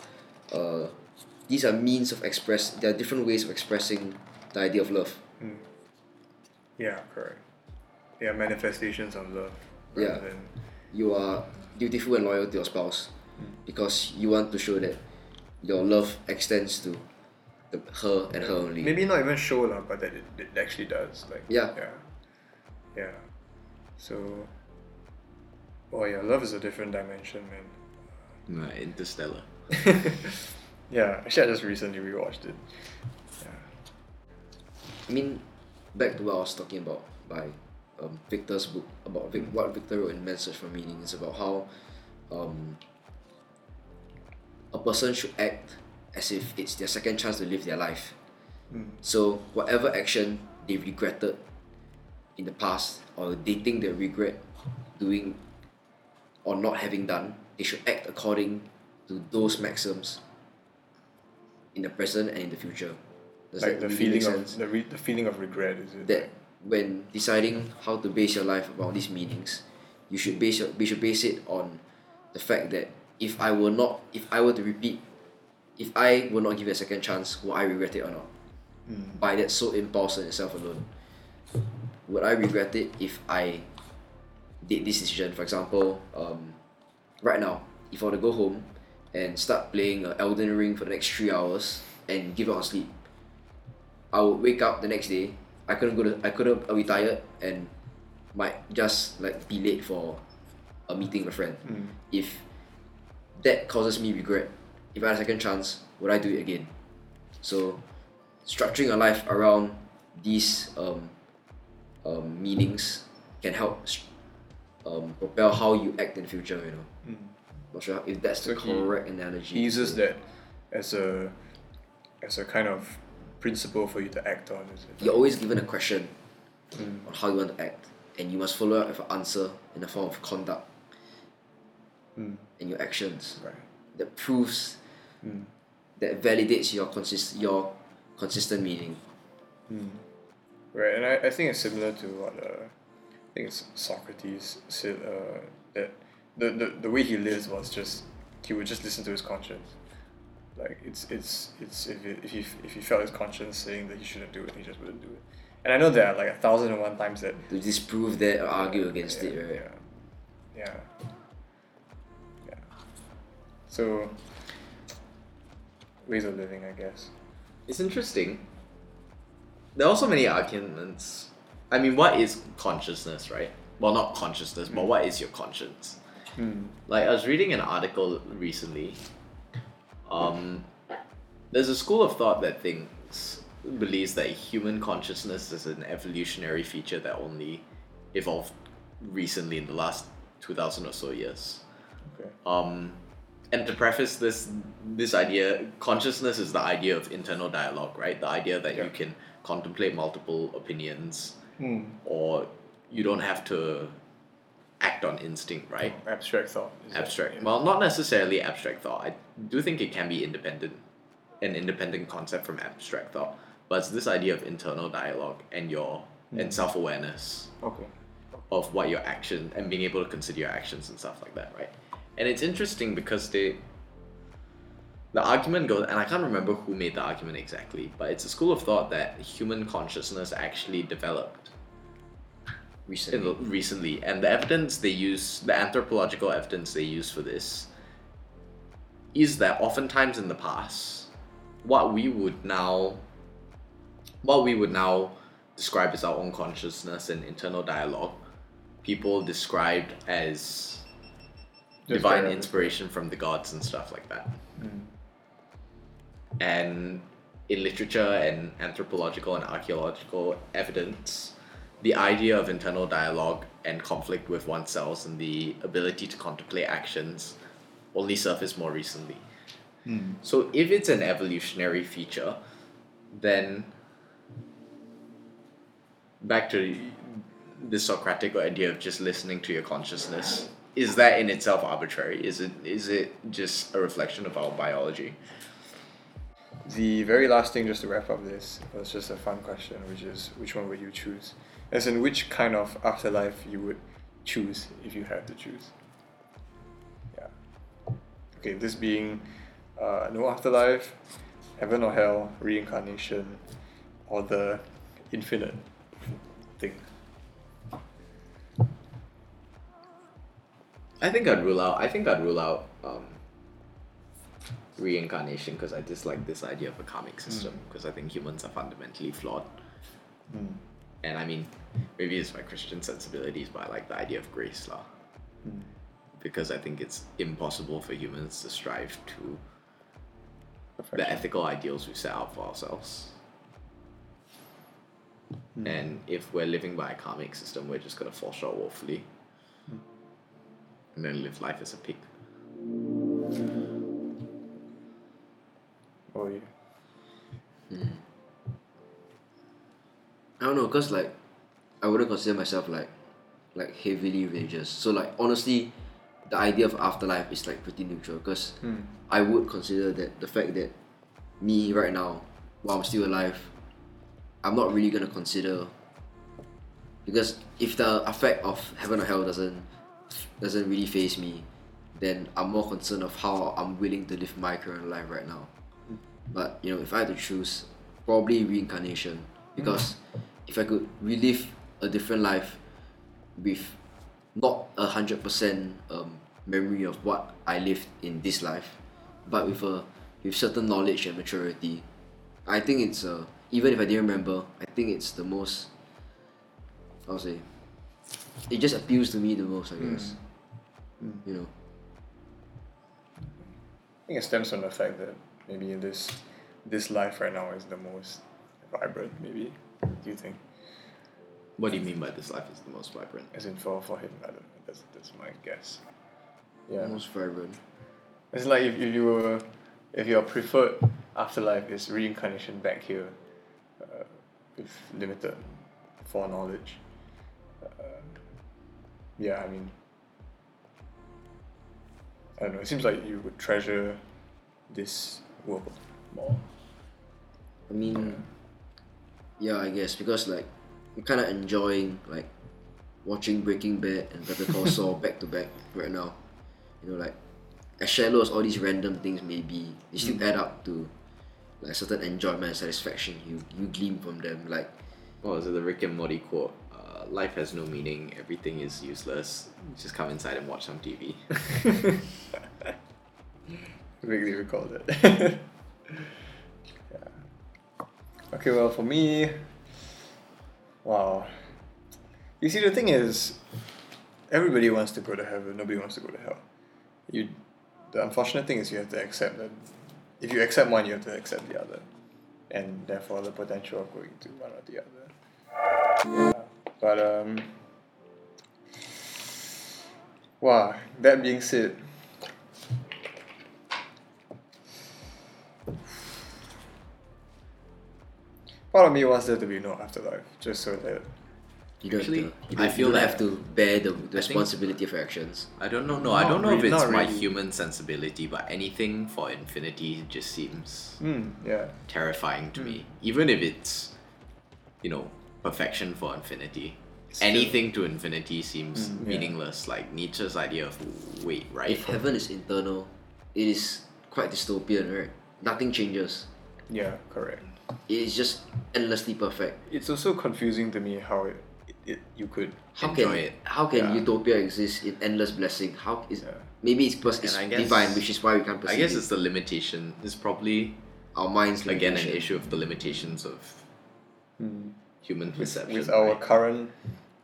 uh, these are means of express. There are different ways of expressing the idea of love. Mm. Yeah, correct. Yeah, manifestations of love. Yeah. rather Than, You are dutiful and loyal to your spouse, because you want to show that your love extends to the, her and her only. maybe not even show lah, but that it, it actually does. Like. Yeah. Yeah. Yeah. So. Oh yeah, love is a different dimension, man. Uh, Interstellar. yeah, actually, I just recently rewatched it. Yeah. I mean, back to what I was talking about by um, Viktor's book about Vic, what Viktor wrote in Man's Search for Meaning is about how um, a person should act as if it's their second chance to live their life. So whatever action they regretted in the past or they think they regret doing or not having done, they should act according to those maxims in the present and in the future. Does like that the really make feeling sense? of the, re- the feeling of regret is it? that when deciding how to base your life around these meanings, you should base your, we should base it on the fact that if I were not if I were to repeat if I were not given a second chance, will I regret it or not? By that sole impulse in itself alone. Would I regret it if I did this decision? For example, um, right now, if I were to go home and start playing uh, Elden Ring for the next three hours and give up on sleep, I would wake up the next day. I couldn't go to. I couldn't. I'll and might just like be late for a meeting with a friend. If that causes me regret, if I had a second chance, would I do it again? So, structuring your life around these um, um, meanings can help um, propel how you act in the future. You know. Not sure if that's the So he- correct analogy. he uses that as a as a kind of principle for you to act on. Is it? You're always given a question on how you want to act, and you must follow up with an answer in the form of conduct Mm. and your actions Right. that proves that validates your consist your consistent meaning. Right, and I, I think it's similar to what uh, I think it's Socrates said uh, that the, the the way he lives was just he would just listen to his conscience. Like it's it's it's if it, if he if he felt his conscience saying that he shouldn't do it, he just wouldn't do it. And I know there are like a thousand and one times that To disprove that or argue against yeah, it, right? Yeah. Yeah. Yeah. So ways of living, I guess. It's interesting. There are also many arguments. I mean, what is consciousness, right? Well, not consciousness, but hmm. what is your conscience? Hmm. Like, I was reading an article recently. Um, there's a school of thought that thinks, believes that human consciousness is an evolutionary feature that only evolved recently in the last 2000 or so years. Okay. Um, and to preface this this idea, consciousness is the idea of internal dialogue, right? The idea that Yeah. you can contemplate multiple opinions, Hmm. or you don't have to act on instinct, right? Abstract thought. is that- Abstract. yeah. Well, not necessarily abstract thought. I do think it can be independent, an independent concept from abstract thought. But it's this idea of internal dialogue and your and hmm. self awareness Okay. of what your action and being able to consider your actions and stuff like that, right? And it's interesting because they the argument goes and I can't remember who made the argument exactly, but it's a school of thought that human consciousness actually developed recently. the, recently. And the evidence they use the anthropological evidence they use for this is that oftentimes in the past what we would now what we would now describe as our own consciousness and internal dialogue people described as Just divine very- inspiration from the gods and stuff like that. Mm. And in literature and anthropological and archaeological evidence, the idea of internal dialogue and conflict with oneself and the ability to contemplate actions only surfaced more recently. Hmm. So if it's an evolutionary feature, then back to the Socratic idea of just listening to your consciousness, is that in itself arbitrary? Is it is it just a reflection of our biology? The very last thing, just to wrap up this, was just a fun question, which is which one would you choose? As in, which kind of afterlife you would choose if you had to choose? Yeah. Okay, this being uh, no afterlife, heaven or hell, reincarnation, or the infinite thing. I think I'd rule out. I think I'd rule out um, reincarnation because I dislike this idea of a karmic system because I think humans are fundamentally flawed. Mm. And I mean, maybe it's my Christian sensibilities, but I like the idea of grace, lah. Mm. Because I think it's impossible for humans to strive to the ethical ideals we set out for ourselves. And if we're living by a karmic system, we're just gonna fall short woefully. And then live life as a pig. Don't know, cause like I wouldn't consider myself like like heavily religious. So like honestly, the idea of afterlife is like pretty neutral. Cause Hmm. I would consider that the fact that me right now, while I'm still alive, I'm not really gonna consider because if the effect of heaven or hell doesn't doesn't really faze me, then I'm more concerned of how I'm willing to live my current life right now. But you know, if I had to choose, probably reincarnation because if I could relive a different life with not a hundred percent um memory of what I lived in this life, but with a with certain knowledge and maturity, I think it's uh even if I didn't remember, I think it's the most I'll say it just appeals to me the most I guess. You know. I think it stems from the fact that maybe this this life right now is the most vibrant. Maybe do you think? What do you mean by this life is the most vibrant? As in for for him, I don't know. That's that's my guess. Yeah, Most vibrant. it's like if, if you were if your preferred afterlife is reincarnation back here, uh, with limited foreknowledge. Uh, yeah, I mean, I don't know. It seems like you would treasure this world more. I mean, yeah, I guess because like I'm kind of enjoying like watching Breaking Bad and Better Call Saul back to back right now. You know, like as shallow as all these random things may be, they still add up to like certain enjoyment and satisfaction you you glean from them. Like What was it? The Rick and Morty quote. Uh, Life has no meaning. Everything is useless. Just come inside and watch some TV. Vaguely recall that. Okay, well, for me, wow. You see, the thing is, everybody wants to go to heaven. Nobody wants to go to hell. You, the unfortunate thing is, you have to accept that. If you accept one, you have to accept the other, and therefore the potential of going to one or the other. Yeah. But um. Wow. That being said. Part of me wants there to be no afterlife, just so that You don't Actually, have to. You I don't, feel you don't that- have to bear the, the responsibility of your actions. I don't know. No, I Not don't know if really- it's not my really. human sensibility, but anything for infinity just seems Mm, yeah. terrifying to Hmm. me. Even if it's, you know, perfection for infinity. Still- Anything to infinity seems Mm, yeah. meaningless. Like Nietzsche's idea of wait, right? If heaven is internal, it is quite dystopian, right? Nothing changes. Yeah, correct. It is just endlessly perfect. It's also confusing to me how it, it you could How Enjoy can it. how can Yeah. utopia exist in endless blessing? How is Yeah. maybe it's because it's guess- divine, which is why we can't I perceive guess it. it's the limitation. It's probably our minds again an issue of the limitations of hmm. human with, perception. with our right? current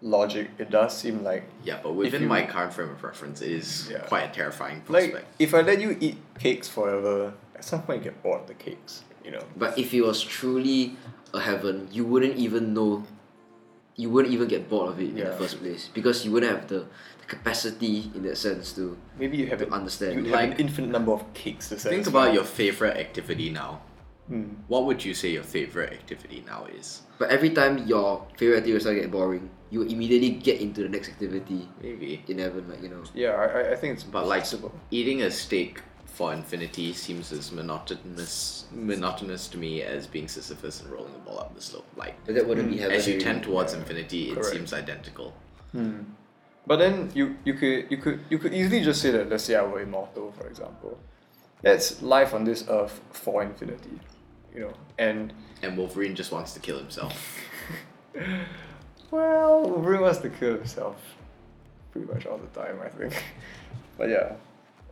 logic, it does seem like yeah, but within you- my current frame of reference, it is Yeah. quite a terrifying like if I let you eat cakes forever, at some point you get bored of the cakes. You know. But if it was truly a heaven, you wouldn't even know. You wouldn't even get bored of it in the first place because you wouldn't have the, the capacity in that sense to. Maybe you have To an, understand. You have an infinite number of cakes to say. Think satisfy. about your favorite activity now. Hmm. What would you say your favorite activity now is? But every time your favorite activity starts to get boring, you immediately get into the next activity Maybe. in heaven, like you know. Yeah, I, I- I think it's But like eating a steak for infinity seems as monotonous monotonous to me as being Sisyphus and rolling a ball up the slope. Like But that wouldn't be Mm. heaven. as you tend towards Yeah, infinity, it correct. seems identical. Hmm. But then you, you could you could you could easily just say that let's say I were immortal, for example. That's life on this earth for infinity. You know. And And Wolverine just wants to kill himself. well, Wolverine wants to kill himself pretty much all the time, I think. but yeah.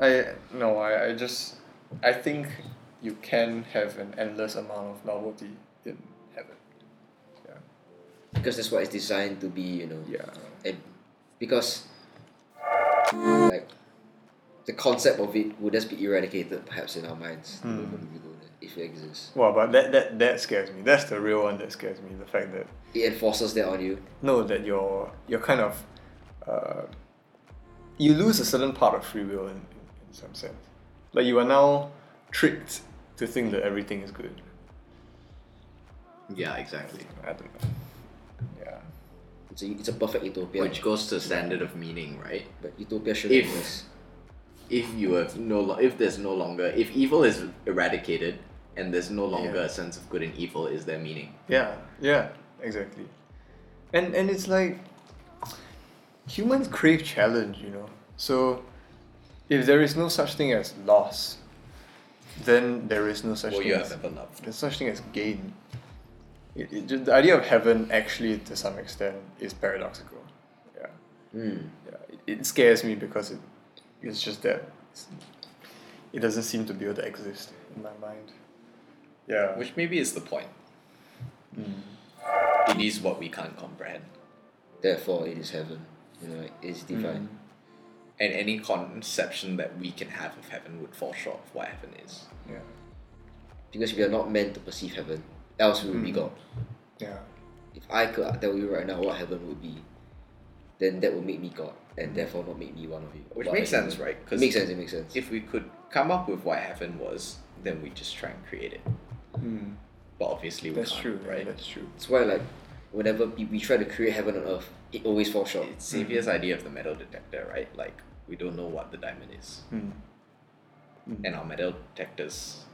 I no, I, I just I think you can have an endless amount of novelty in heaven. Yeah. because that's what it's designed to be, you know. Yeah. And because like the concept of it would just be eradicated perhaps in our minds Hmm. if it exists. Well, but that, that that scares me. That's the real one that scares me. The fact that It enforces that on you. no, that you're you're kind of uh, you lose a certain part of free will in some sense. Like you are now tricked to think that everything is good. yeah, exactly. I don't know. Yeah. It's a, it's a perfect utopia. Which goes to the standard of meaning, right? but utopia shouldn't If- exist. If you have no lo- if there's no longer if evil is eradicated and there's no longer Yeah. a sense of good and evil, is there meaning? Yeah. Yeah. Exactly. And and it's like humans crave challenge, you know. So if there is no such thing as loss, then there is no such Well, thing as loved. There's such thing as gain. It, it, just- the idea of heaven actually, to some extent, is paradoxical. Yeah, Hmm. yeah. It, it scares me because it, it's just that it's, it doesn't seem to be able to exist in my mind. Yeah. Which maybe is the point. Mm. It is what we can't comprehend. Therefore, it is heaven. You know, it's divine. And any conception that we can have of heaven would fall short of what heaven is. Yeah. Because we are not meant to perceive heaven, else we would be Mm. God. Yeah. If I could tell you right now what heaven would be, then that would make me God, and therefore not make me one of you. Which What makes heaven- sense, right? It makes sense. It makes sense. If we could come up with what heaven was, then we just try and create it. Mm. But obviously we That's can't, true. right? Right. That's true. That's why, like, whenever we, we try to create heaven on earth, it always falls short. It's Xavier's idea of the metal detector, right? Like we don't know what the diamond is, Mm. Mm. and our metal detectors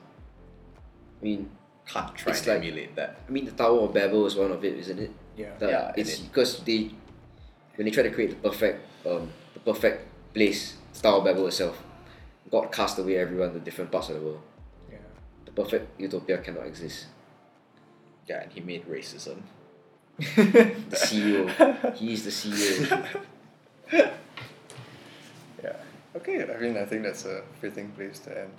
I mean, can't try It's and like- emulate that. I mean, the Tower of Babel is one of it, isn't it? Yeah. That Yeah, and it's it- because they when they try to create the perfect um the perfect place, Tower of Babel itself, God cast away everyone to different parts of the world. Yeah. The perfect utopia cannot exist. Yeah, and he made racism. The CEO, he is the CEO. Okay. I mean, I think that's a fitting place to end.